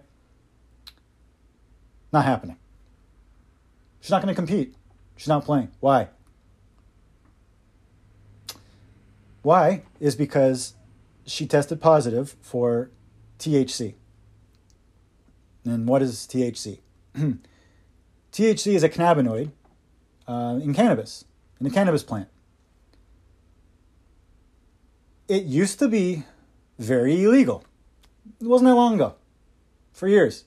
Not happening. She's not going to compete. She's not playing. Why? Why is because she tested positive for THC. And what is THC? [clears throat] THC is a cannabinoid uh, in cannabis, in the cannabis plant. It used to be very illegal. It wasn't that long ago, for years.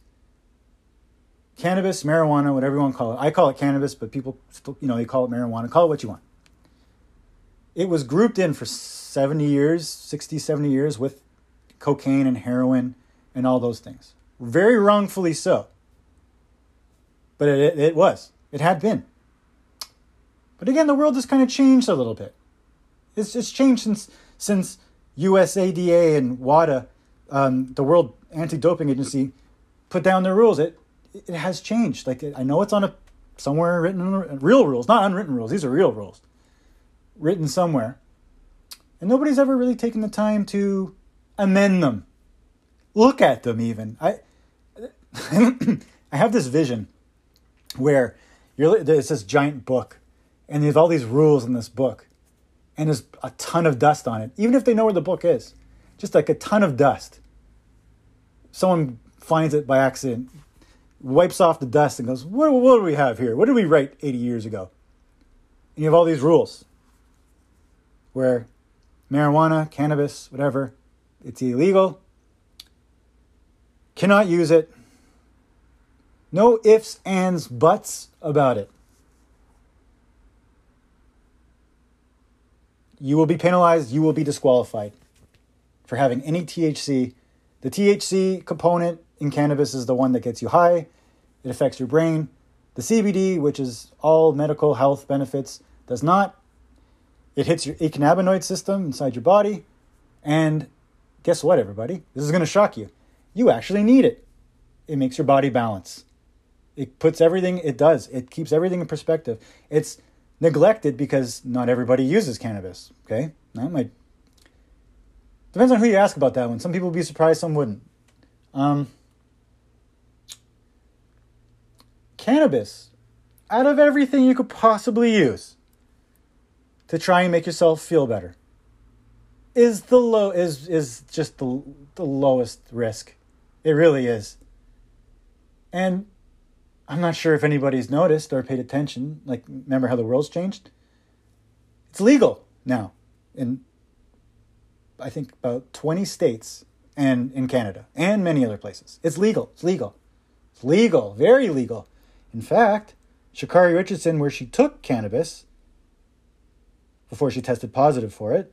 Cannabis, marijuana, whatever you want to call it. I call it cannabis, but people, still, you know, they call it marijuana. Call it what you want. It was grouped in for 70 years, 60, 70 years with cocaine and heroin and all those things. Very wrongfully so. But it, it, was. It had been. But again, the world has kind of changed a little bit. It's just changed since since USADA and WADA, um, the World Anti-Doping Agency, put down their rules. It it has changed. Like I know it's on a somewhere written real rules, not unwritten rules. These are real rules, written somewhere, and nobody's ever really taken the time to amend them, look at them. Even I, [coughs] I have this vision where you're there's this giant book, and there's all these rules in this book, and there's a ton of dust on it, even if they know where the book is, just like a ton of dust. Someone finds it by accident, wipes off the dust, and goes, "What, what do we have here? What did we write 80 years ago?" And you have all these rules where marijuana, cannabis, whatever, it's illegal. Cannot use it no ifs, ands, buts about it. You will be penalized, you will be disqualified for having any THC. The THC component in cannabis is the one that gets you high, it affects your brain. The CBD, which is all medical health benefits, does not. It hits your cannabinoid system inside your body. And guess what, everybody? This is going to shock you. You actually need it. It makes your body balance. It puts everything, it does. It keeps everything in perspective. It's neglected because not everybody uses cannabis. Okay? That might. Depends on who you ask about that one. Some people would be surprised, some wouldn't. Um, cannabis, out of everything you could possibly use to try and make yourself feel better, is the low is is just the the lowest risk. It really is. And I'm not sure if anybody's noticed or paid attention. Like, remember how the world's changed? It's legal now in, I think, about 20 states and in Canada and many other places. It's legal. It's legal. It's legal. Very legal. In fact, Sha'Carri Richardson, where she took cannabis before she tested positive for it,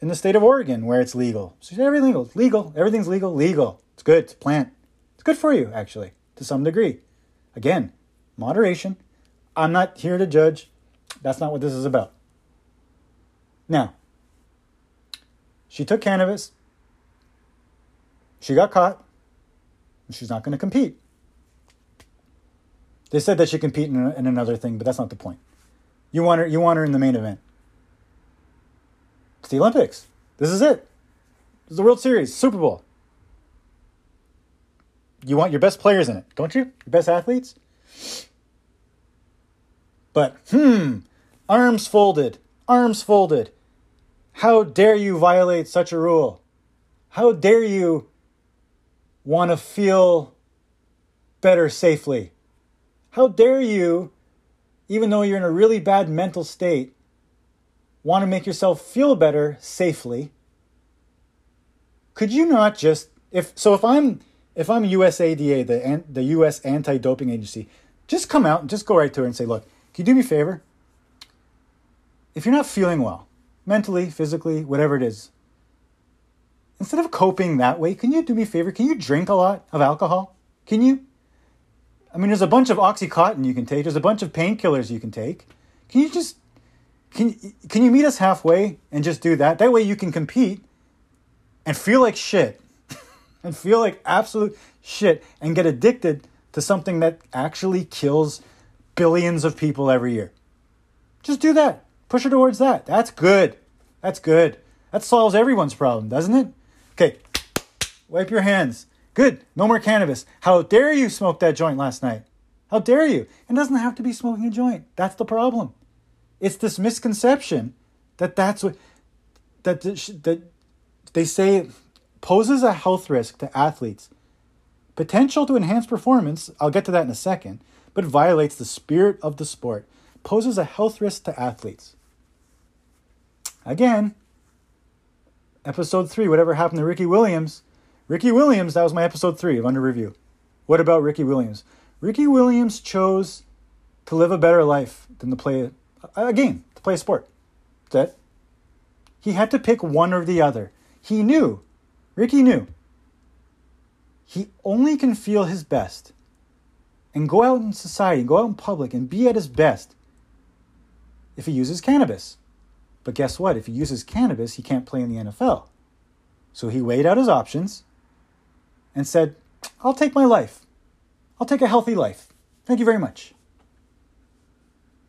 in the state of Oregon, where it's legal. So everything legal. It's legal. Everything's legal. Legal. It's good. It's plant. It's good for you, actually, to some degree. Again, moderation. I'm not here to judge. That's not what this is about. Now, she took cannabis. She got caught. she's not going to compete. They said that she compete in, in another thing, but that's not the point. You want her. You want her in the main event. It's the Olympics. This is it. This is the World Series, Super Bowl you want your best players in it, don't you? Your best athletes? But, hmm, arms folded, arms folded. How dare you violate such a rule? How dare you want to feel better safely? How dare you, even though you're in a really bad mental state, want to make yourself feel better safely? Could you not just if so if I'm if I'm USADA, the the U.S. Anti-Doping Agency, just come out and just go right to her and say, look, can you do me a favor? If you're not feeling well, mentally, physically, whatever it is, instead of coping that way, can you do me a favor? Can you drink a lot of alcohol? Can you? I mean, there's a bunch of Oxycontin you can take. There's a bunch of painkillers you can take. Can you just can can you meet us halfway and just do that? That way you can compete and feel like shit [laughs] and feel like absolute shit and get addicted to something that actually kills billions of people every year. Just do that. Push her towards that. That's good. That's good. That solves everyone's problem, doesn't it? Okay. Wipe your hands. Good. No more cannabis. How dare you smoke that joint last night? How dare you? It doesn't have to be smoking a joint. That's the problem. It's this misconception that that's what that that they say poses a health risk to athletes. Potential to enhance performance, I'll get to that in a second, but violates the spirit of the sport. Poses a health risk to athletes. Again, episode 3, whatever happened to Ricky Williams. Ricky Williams, that was my episode 3 of Under Review. What about Ricky Williams? Ricky Williams chose to live a better life than to play a game, to play a sport. That's it. He had to pick one or the other. He knew, Ricky knew, he only can feel his best and go out in society, go out in public and be at his best if he uses cannabis. But guess what? If he uses cannabis, he can't play in the NFL. So he weighed out his options and said, I'll take my life. I'll take a healthy life. Thank you very much.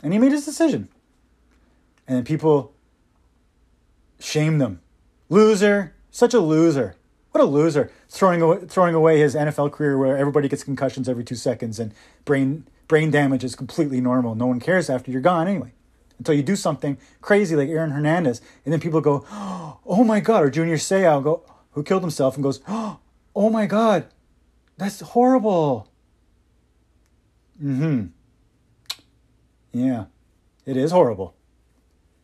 And he made his decision. And people shamed him. Loser. Such a loser. What a loser. Throwing away, throwing away his NFL career where everybody gets concussions every two seconds and brain, brain damage is completely normal. No one cares after you're gone anyway. Until you do something crazy like Aaron Hernandez. And then people go, oh my God. Or Junior Seau go, who killed himself and goes, oh my God. That's horrible. Mm hmm. Yeah, it is horrible.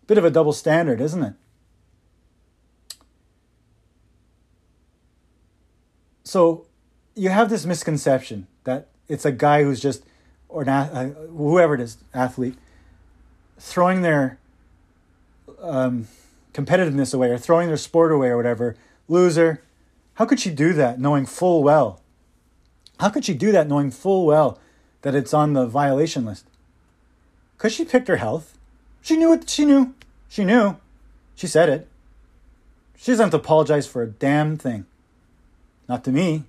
Bit of a double standard, isn't it? So you have this misconception that it's a guy who's just, or an, uh, whoever it is, athlete, throwing their um, competitiveness away or throwing their sport away or whatever. Loser. How could she do that knowing full well? How could she do that knowing full well that it's on the violation list? Because she picked her health. She knew it. She knew. She knew. She said it. She doesn't have to apologize for a damn thing. Not to me.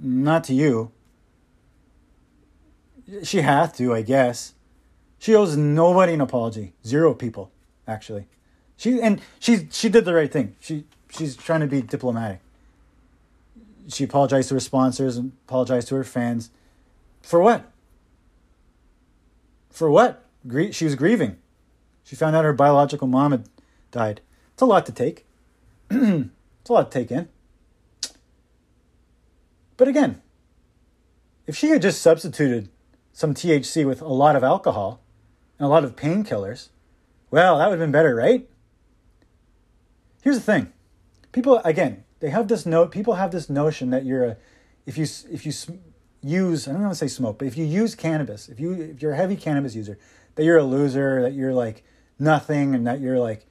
Not to you. She hath to, I guess. She owes nobody an apology. Zero people, actually. She and she she did the right thing. She she's trying to be diplomatic. She apologized to her sponsors and apologized to her fans. For what? For what? She was grieving. She found out her biological mom had died. It's a lot to take. [clears throat] it's a lot to take in. But again, if she had just substituted some THC with a lot of alcohol and a lot of painkillers, well, that would have been better, right? Here's the thing. People again, they have this note people have this notion that you're a if you if you use I don't want to say smoke, but if you use cannabis, if you if you're a heavy cannabis user, that you're a loser, that you're like nothing, and that you're like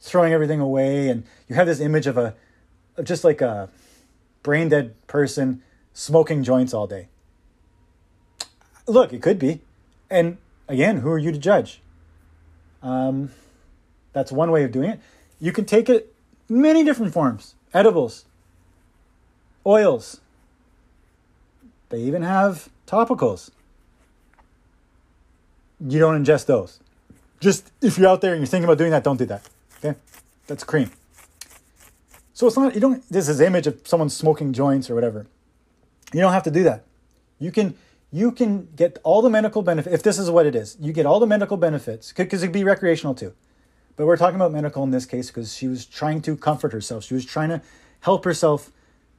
throwing everything away, and you have this image of a of just like a brain dead person smoking joints all day. Look, it could be, and again, who are you to judge? Um, that's one way of doing it. You can take it many different forms: edibles, oils, they even have topicals. You don't ingest those. Just if you're out there and you're thinking about doing that, don't do that. Okay? That's cream. So it's not you don't this is image of someone smoking joints or whatever. You don't have to do that. You can you can get all the medical benefits if this is what it is. You get all the medical benefits because it could be recreational too. But we're talking about medical in this case because she was trying to comfort herself. She was trying to help herself.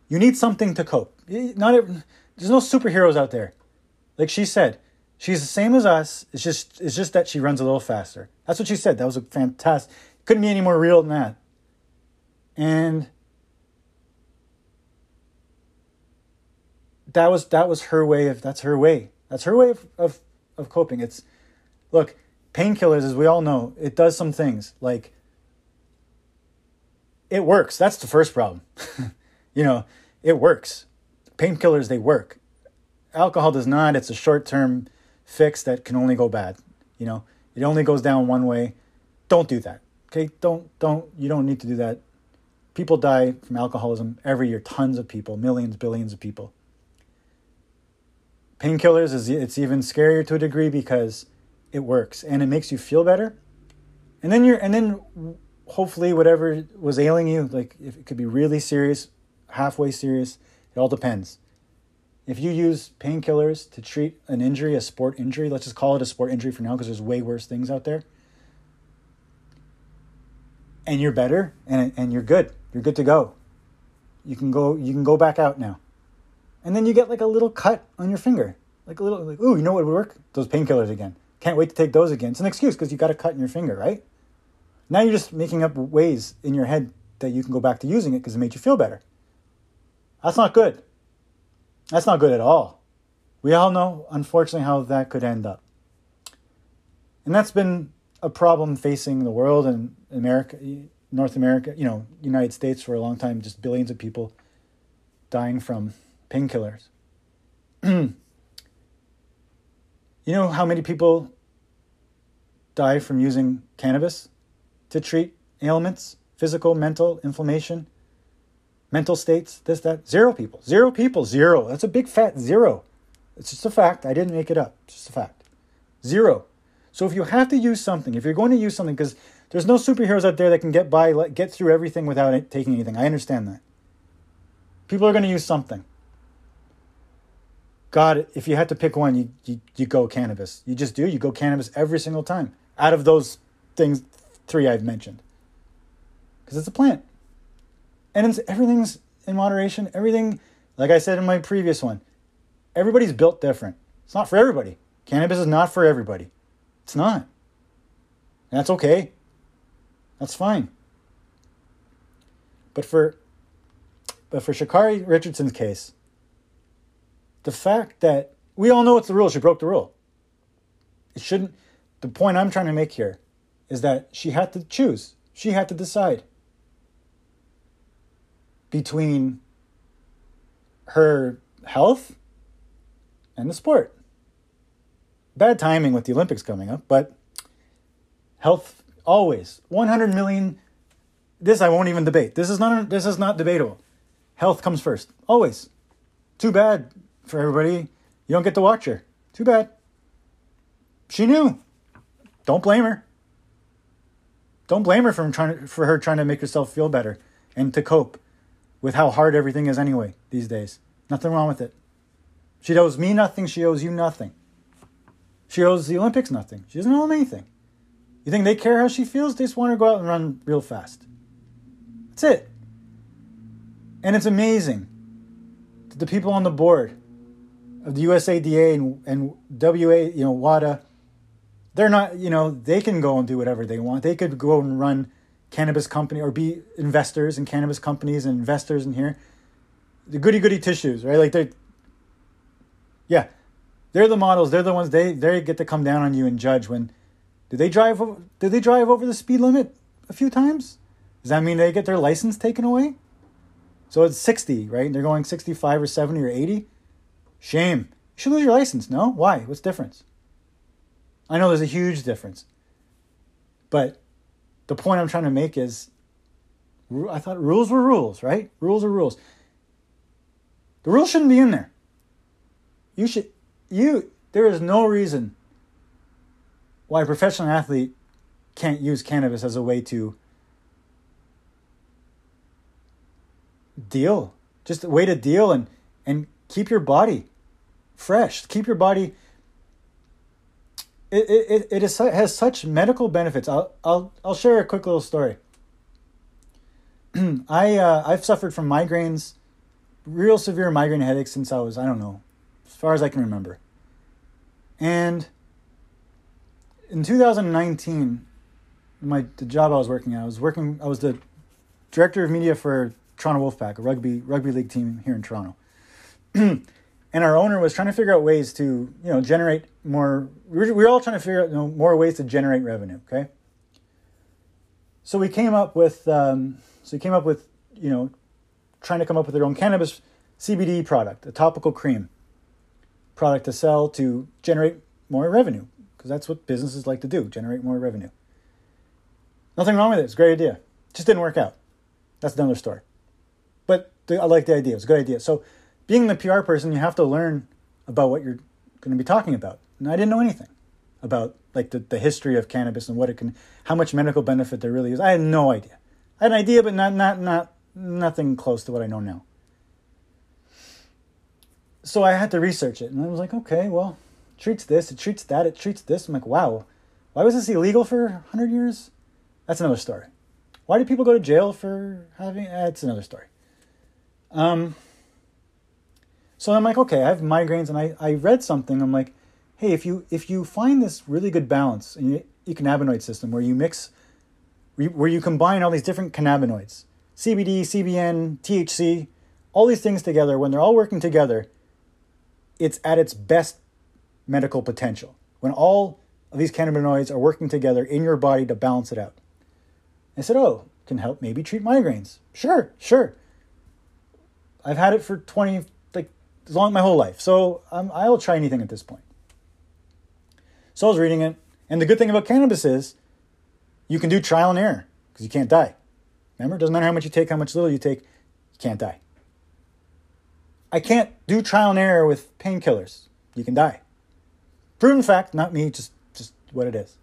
You need something to cope. Not there's no superheroes out there. Like she said, she's the same as us. It's just it's just that she runs a little faster. That's what she said. That was a fantastic. Couldn't be any more real than that. And that was that was her way of that's her way. That's her way of of, of coping. It's look, painkillers, as we all know, it does some things like it works. That's the first problem. [laughs] you know, it works. Painkillers, they work. Alcohol does not. It's a short term fix that can only go bad. You know, it only goes down one way. Don't do that. Okay? Don't, don't, you don't need to do that. People die from alcoholism every year. Tons of people, millions, billions of people. Painkillers is it's even scarier to a degree because it works and it makes you feel better. And then you're and then hopefully whatever was ailing you, like if it could be really serious, halfway serious, it all depends. If you use painkillers to treat an injury, a sport injury, let's just call it a sport injury for now because there's way worse things out there. And you're better and and you're good. You're good to go. You can go you can go back out now. And then you get like a little cut on your finger. Like a little like, ooh, you know what would work? Those painkillers again. Can't wait to take those again. It's an excuse because you got a cut in your finger, right? Now you're just making up ways in your head that you can go back to using it because it made you feel better. That's not good. That's not good at all. We all know, unfortunately, how that could end up. And that's been a problem facing the world and America, North America, you know, United States for a long time, just billions of people dying from painkillers. [clears throat] you know how many people die from using cannabis? to treat ailments, physical, mental, inflammation, mental states, this, that. Zero people. Zero people. Zero. That's a big fat zero. It's just a fact. I didn't make it up. It's just a fact. Zero. So if you have to use something, if you're going to use something, because there's no superheroes out there that can get by, get through everything without taking anything. I understand that. People are going to use something. God, if you had to pick one, you, you, you go cannabis. You just do. You go cannabis every single time. Out of those things, three I've mentioned. Because it's a plant. And it's, everything's in moderation. Everything, like I said in my previous one, everybody's built different. It's not for everybody. Cannabis is not for everybody. It's not. And that's okay. That's fine. But for but for Sha'Carri Richardson's case, the fact that we all know it's the rule, she broke the rule. It shouldn't the point I'm trying to make here is that she had to choose. She had to decide between her health and the sport. Bad timing with the Olympics coming up, but health always 100 million this I won't even debate. This is not this is not debatable. Health comes first. Always. Too bad for everybody. You don't get to watch her. Too bad. She knew. Don't blame her. Don't blame her for trying to, for her trying to make herself feel better and to cope with how hard everything is anyway these days. Nothing wrong with it. She owes me nothing. She owes you nothing. She owes the Olympics nothing. She doesn't owe them anything. You think they care how she feels? They just want her to go out and run real fast. That's it. And it's amazing that the people on the board of the USADA and, and WA, you know, WADA, they're not, you know, they can go and do whatever they want. They could go and run cannabis company or be investors in cannabis companies and investors in here. The goody goody tissues, right? Like they're, yeah, they're the models. They're the ones they they get to come down on you and judge when. Did they drive? Did they drive over the speed limit a few times? Does that mean they get their license taken away? So it's sixty, right? They're going sixty-five or seventy or eighty. Shame. You should lose your license. No, why? What's the difference? I know there's a huge difference. But the point I'm trying to make is I thought rules were rules, right? Rules are rules. The rules shouldn't be in there. You should you there is no reason why a professional athlete can't use cannabis as a way to deal. Just a way to deal and and keep your body fresh. Keep your body it, it, it is, has such medical benefits. I'll, I'll, I'll share a quick little story. [clears throat] I, uh, I've suffered from migraines, real severe migraine headaches since I was, I don't know, as far as I can remember. And in 2019, my the job I was working at, I was working, I was the director of media for Toronto Wolfpack, a rugby rugby league team here in Toronto. [clears throat] and our owner was trying to figure out ways to you know generate more. We were, we were all trying to figure out you know, more ways to generate revenue. Okay. So we came up with um, so we came up with you know trying to come up with their own cannabis CBD product, a topical cream product to sell to generate more revenue because that's what businesses like to do generate more revenue. Nothing wrong with it. It's a great idea. Just didn't work out. That's another story. But I like the idea. It's a good idea. So, being the PR person, you have to learn about what you're going to be talking about. And I didn't know anything about like the, the history of cannabis and what it can, how much medical benefit there really is. I had no idea. I had an idea, but not not not nothing close to what I know now. So I had to research it, and I was like, okay, well, it treats this, it treats that, it treats this. I'm like, wow, why was this illegal for hundred years? That's another story. Why do people go to jail for having? That's another story. Um. So I'm like, okay, I have migraines, and I, I read something. I'm like, hey, if you if you find this really good balance in your cannabinoid system where you mix, where you combine all these different cannabinoids, CBD, CBN, THC, all these things together, when they're all working together, it's at its best medical potential. When all of these cannabinoids are working together in your body to balance it out. I said, oh, can help maybe treat migraines. Sure, sure. I've had it for 20, like, as long my whole life. So um, I'll try anything at this point. So I was reading it. And the good thing about cannabis is you can do trial and error because you can't die. Remember, it doesn't matter how much you take, how much little you take, you can't die. I can't do trial and error with painkillers. You can die. Proven fact, not me, just just what it is.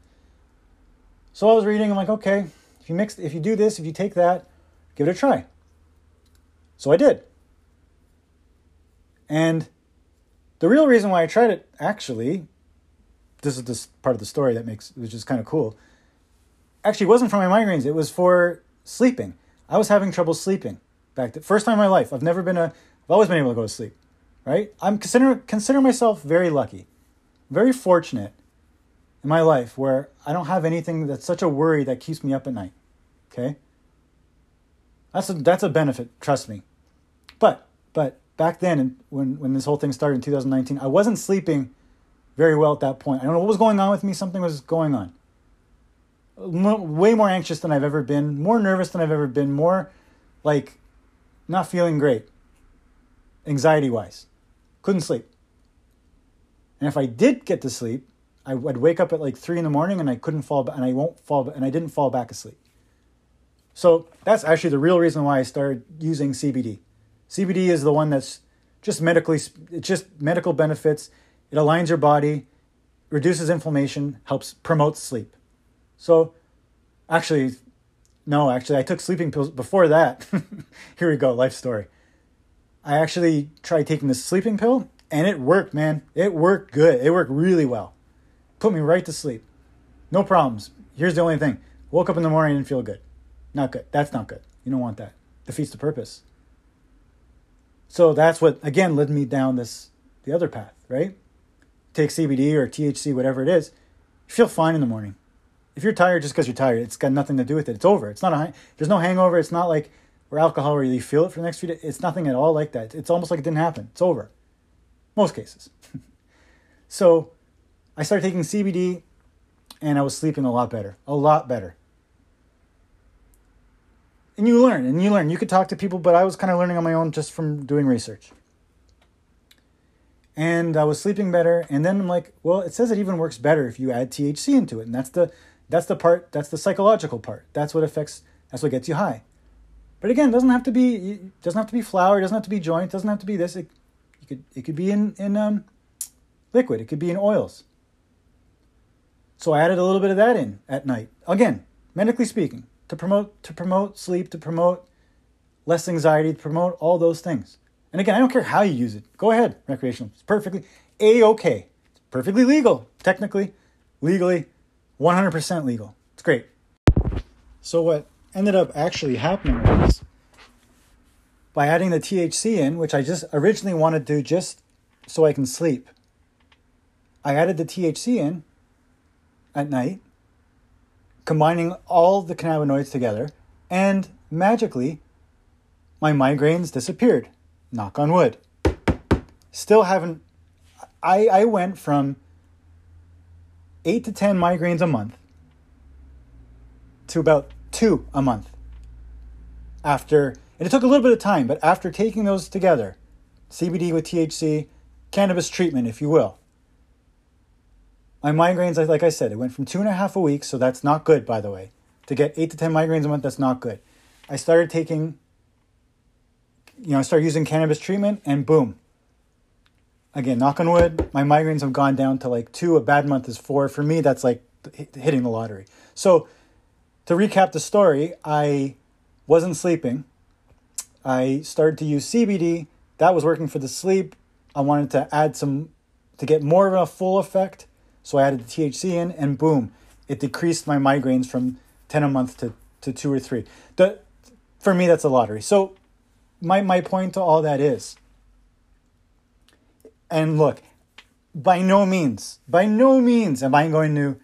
So I was reading, I'm like, okay, if you mix if you do this, if you take that, give it a try. So I did. And the real reason why I tried it actually, this is this part of the story that makes which is kind of cool. Actually, wasn't for my migraines, it was for sleeping. I was having trouble sleeping back the first time in my life. I've never been a I've always been able to go to sleep. Right? I'm consider consider myself very lucky. Very fortunate in my life where I don't have anything that's such a worry that keeps me up at night. Okay? That's a that's a benefit, trust me. But but back then when when this whole thing started in 2019, I wasn't sleeping very well at that point. I don't know what was going on with me, something was going on way more anxious than I've ever been, more nervous than I've ever been, more like not feeling great, anxiety wise. Couldn't sleep. And if I did get to sleep, I would wake up at like three in the morning and I couldn't fall, and I won't fall, and I didn't fall back asleep. So that's actually the real reason why I started using CBD. CBD is the one that's just medically, it's just medical benefits. It aligns your body, reduces inflammation, helps promote sleep. So, actually, no, actually, I took sleeping pills before that. [laughs] Here we go, life story. I actually tried taking the sleeping pill and it worked, man. It worked good. It worked really well. Put me right to sleep. No problems. Here's the only thing woke up in the morning and feel good. Not good. That's not good. You don't want that. Defeats the purpose. So that's what, again, led me down this, the other path, right? Take CBD or THC, whatever it is. You feel fine in the morning if you're tired just because you're tired, it's got nothing to do with it. It's over. It's not a there's no hangover. It's not like where alcohol where you feel it for the next few days. It's nothing at all like that. It's almost like it didn't happen. It's over. Most cases. [laughs] so I started taking CBD and I was sleeping a lot better. A lot better. And you learn and you learn. You could talk to people, but I was kind of learning on my own just from doing research. And I was sleeping better. And then I'm like, well, it says it even works better if you add THC into it. And that's the that's the part, that's the psychological part. That's what affects, that's what gets you high. But again, doesn't have to be, doesn't have to be flour, it doesn't have to be joint, doesn't have to be this. It, it could, it could be in, in um, liquid, it could be in oils. So I added a little bit of that in at night. Again, medically speaking, to promote, to promote sleep, to promote less anxiety, to promote all those things. And again, I don't care how you use it. Go ahead, recreational. It's perfectly a-okay. It's perfectly legal, technically, legally 100% legal. It's great. So, what ended up actually happening was by adding the THC in, which I just originally wanted to do just so I can sleep, I added the THC in at night, combining all the cannabinoids together, and magically, my migraines disappeared. Knock on wood. Still haven't. I I went from eight to ten migraines a month to about two a month. After and it took a little bit of time, but after taking those together, CBD with THC, cannabis treatment, if you will. My migraines, like I said, it went from two and a half a week, so that's not good, by the way. To get eight to 10 migraines a month, that's not good. I started taking, you know, I started using cannabis treatment, and boom. Again, knock on wood, my migraines have gone down to like two. A bad month is four. For me, that's like hitting the lottery. So, to recap the story, I wasn't sleeping. I started to use CBD. That was working for the sleep. I wanted to add some to get more of a full effect. So I added the THC in, and boom, it decreased my migraines from 10 a month to, to two or three. The, for me, that's a lottery. So my, my point to all that is, and look, by no means, by no means am I going to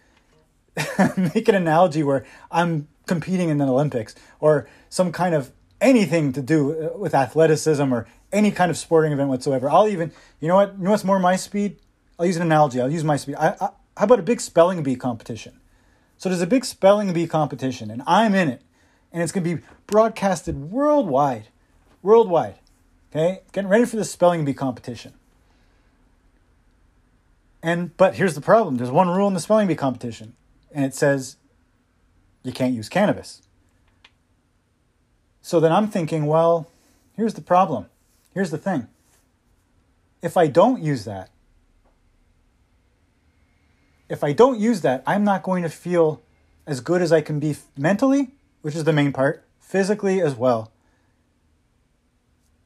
[laughs] make an analogy where I'm competing in the Olympics or some kind of anything to do uh, with athleticism or any kind of sporting event whatsoever. I'll even, you know what, you know what's more my speed? I'll use an analogy. I'll use my speed. I, I, how about a big spelling bee competition? So there's a big spelling bee competition, and I'm in it, and it's going to be broadcasted worldwide, worldwide. Okay, getting ready for the spelling bee competition. And but here's the problem: there's one rule in the spelling bee competition, and it says you can't use cannabis. So then I'm thinking, well, here's the problem. Here's the thing. If I don't use that, if I don't use that, I'm not going to feel as good as I can be mentally, which is the main part, physically as well.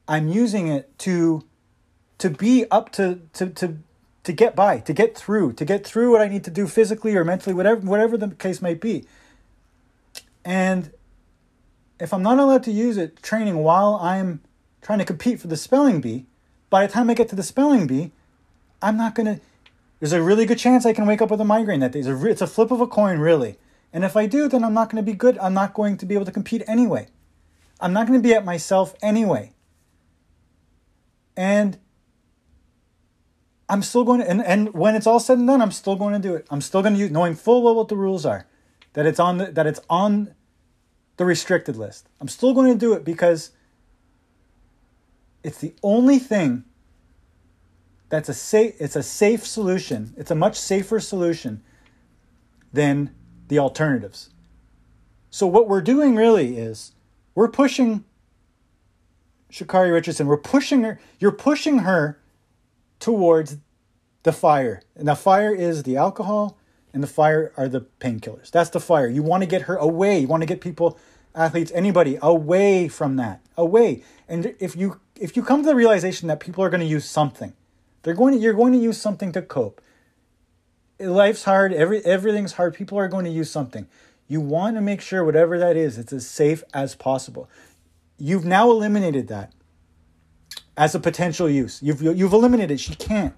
I'm using it to to be up to to to to get by, to get through, to get through what I need to do physically or mentally, whatever whatever the case might be. And if I'm not allowed to use it training while I'm trying to compete for the spelling bee, by the time I get to the spelling bee, I'm not going to. There's a really good chance I can wake up with a migraine that day. It's a, it's a flip of a coin, really. And if I do, then I'm not going to be good. I'm not going to be able to compete anyway. I'm not going to be at myself anyway. And I'm still going to, and, and when it's all said and done, I'm still going to do it. I'm still going to use, knowing full well what the rules are, that it's on the, that it's on the restricted list. I'm still going to do it because it's the only thing that's a safe it's a safe solution. It's a much safer solution than the alternatives. So what we're doing really is we're pushing Sha'Carri Richardson, we're pushing her, you're pushing her towards the fire. And the fire is the alcohol and the fire are the painkillers. That's the fire. You want to get her away. You want to get people, athletes, anybody away from that. Away. And if you if you come to the realization that people are going to use something, they're going to you're going to use something to cope. Life's hard, every everything's hard. People are going to use something. You want to make sure whatever that is, it's as safe as possible. You've now eliminated that as a potential use. You've you've eliminated. It. She can't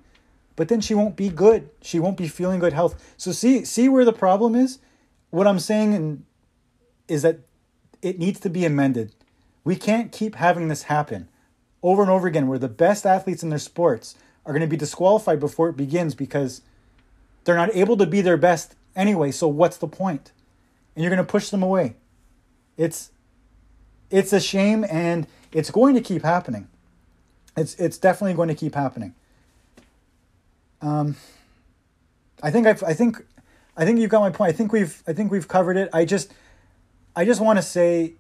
but then she won't be good. She won't be feeling good health. So see see where the problem is? What I'm saying is that it needs to be amended. We can't keep having this happen over and over again where the best athletes in their sports are going to be disqualified before it begins because they're not able to be their best anyway. So what's the point? And you're going to push them away. It's it's a shame and it's going to keep happening. It's it's definitely going to keep happening. Um, I think I've, I think, I think you've got my point. I think we've, I think we've covered it. I just, I just want to say,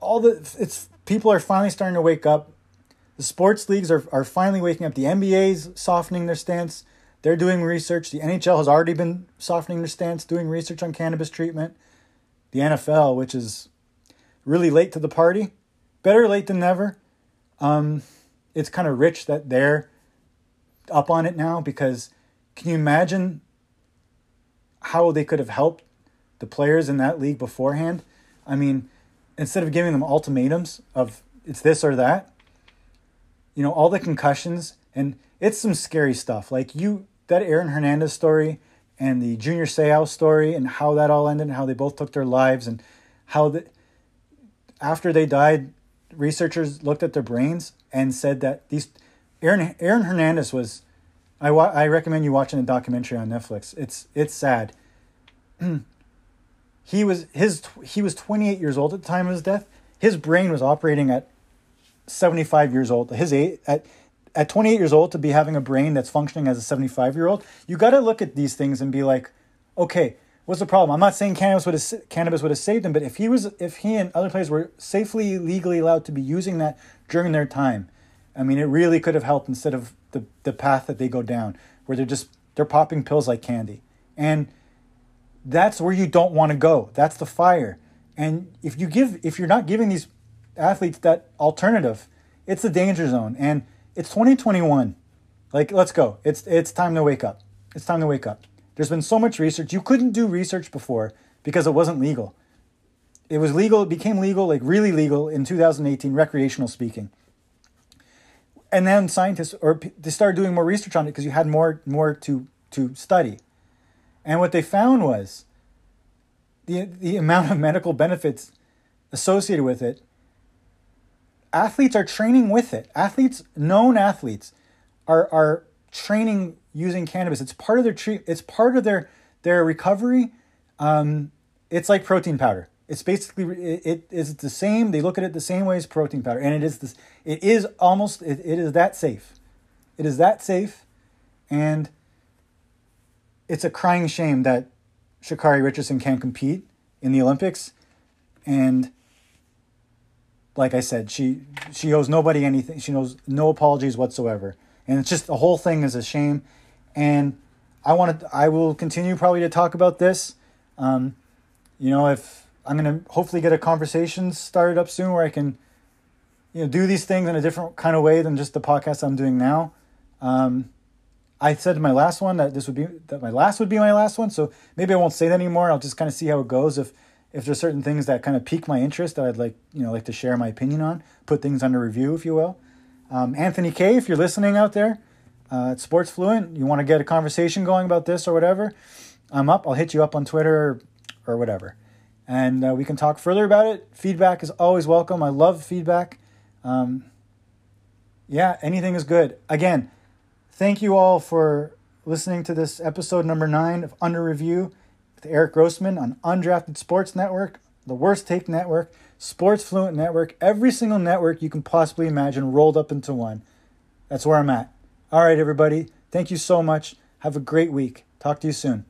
all the it's people are finally starting to wake up. The sports leagues are are finally waking up. The NBA's softening their stance. They're doing research. The NHL has already been softening their stance, doing research on cannabis treatment. The NFL, which is really late to the party, better late than never. Um, it's kind of rich that they're up on it now because can you imagine how they could have helped the players in that league beforehand? I mean, instead of giving them ultimatums of it's this or that, you know, all the concussions and it's some scary stuff. Like you, that Aaron Hernandez story and the Junior Seau story and how that all ended and how they both took their lives and how the after they died, researchers looked at their brains and said that these Aaron Aaron Hernandez was. I wa- I recommend you watching the documentary on Netflix. It's it's sad. [clears throat] he was his he was 28 years old at the time of his death. His brain was operating at 75 years old. His eight at at 28 years old to be having a brain that's functioning as a 75 year old. You got to look at these things and be like, okay, what's the problem? I'm not saying cannabis would have cannabis would have saved him, but if he was if he and other players were safely legally allowed to be using that during their time, I mean, it really could have helped instead of the the path that they go down, where they're just they're popping pills like candy, and that's where you don't want to go. That's the fire. And if you give if you're not giving these athletes that alternative, it's the danger zone. And it's 2021. Like let's go. It's it's time to wake up. It's time to wake up. There's been so much research. You couldn't do research before because it wasn't legal. It was legal, it became legal, like really legal in 2018, recreational speaking. And then scientists or they started doing more research on it because you had more more to to study. And what they found was the, the amount of medical benefits associated with it. Athletes are training with it. Athletes, known athletes, are, are training using cannabis. It's part of their treat. It's part of their their recovery. Um, it's like protein powder. It's basically it, it is the same. They look at it the same way as protein powder, and it is this. It is almost. It, it is that safe. It is that safe, and it's a crying shame that Sha'Carri Richardson can't compete in the Olympics. And like I said, she she owes nobody anything. She knows no apologies whatsoever. And it's just the whole thing is a shame. And I want to I will continue probably to talk about this. Um, you know, if I'm gonna hopefully get a conversation started up soon where I can, you know, do these things in a different kind of way than just the podcast I'm doing now. Um, I said my last one that this would be that my last would be my last one, so maybe I won't say that anymore. I'll just kind of see how it goes. If if there's certain things that kind of pique my interest that I'd like you know like to share my opinion on, put things under review, if you will. Um, Anthony K, if you're listening out there, uh, at Sports Fluent, you want to get a conversation going about this or whatever, I'm up. I'll hit you up on Twitter or, or whatever, and uh, we can talk further about it. Feedback is always welcome. I love feedback. Um, yeah, anything is good. Again Thank you all for listening to this episode number nine of Under Review with Eric Grossman on Undrafted Sports Network, the Worst Take Network, Sports Fluent Network, every single network you can possibly imagine rolled up into one. That's where I'm at. All right, everybody. Thank you so much. Have a great week. Talk to you soon.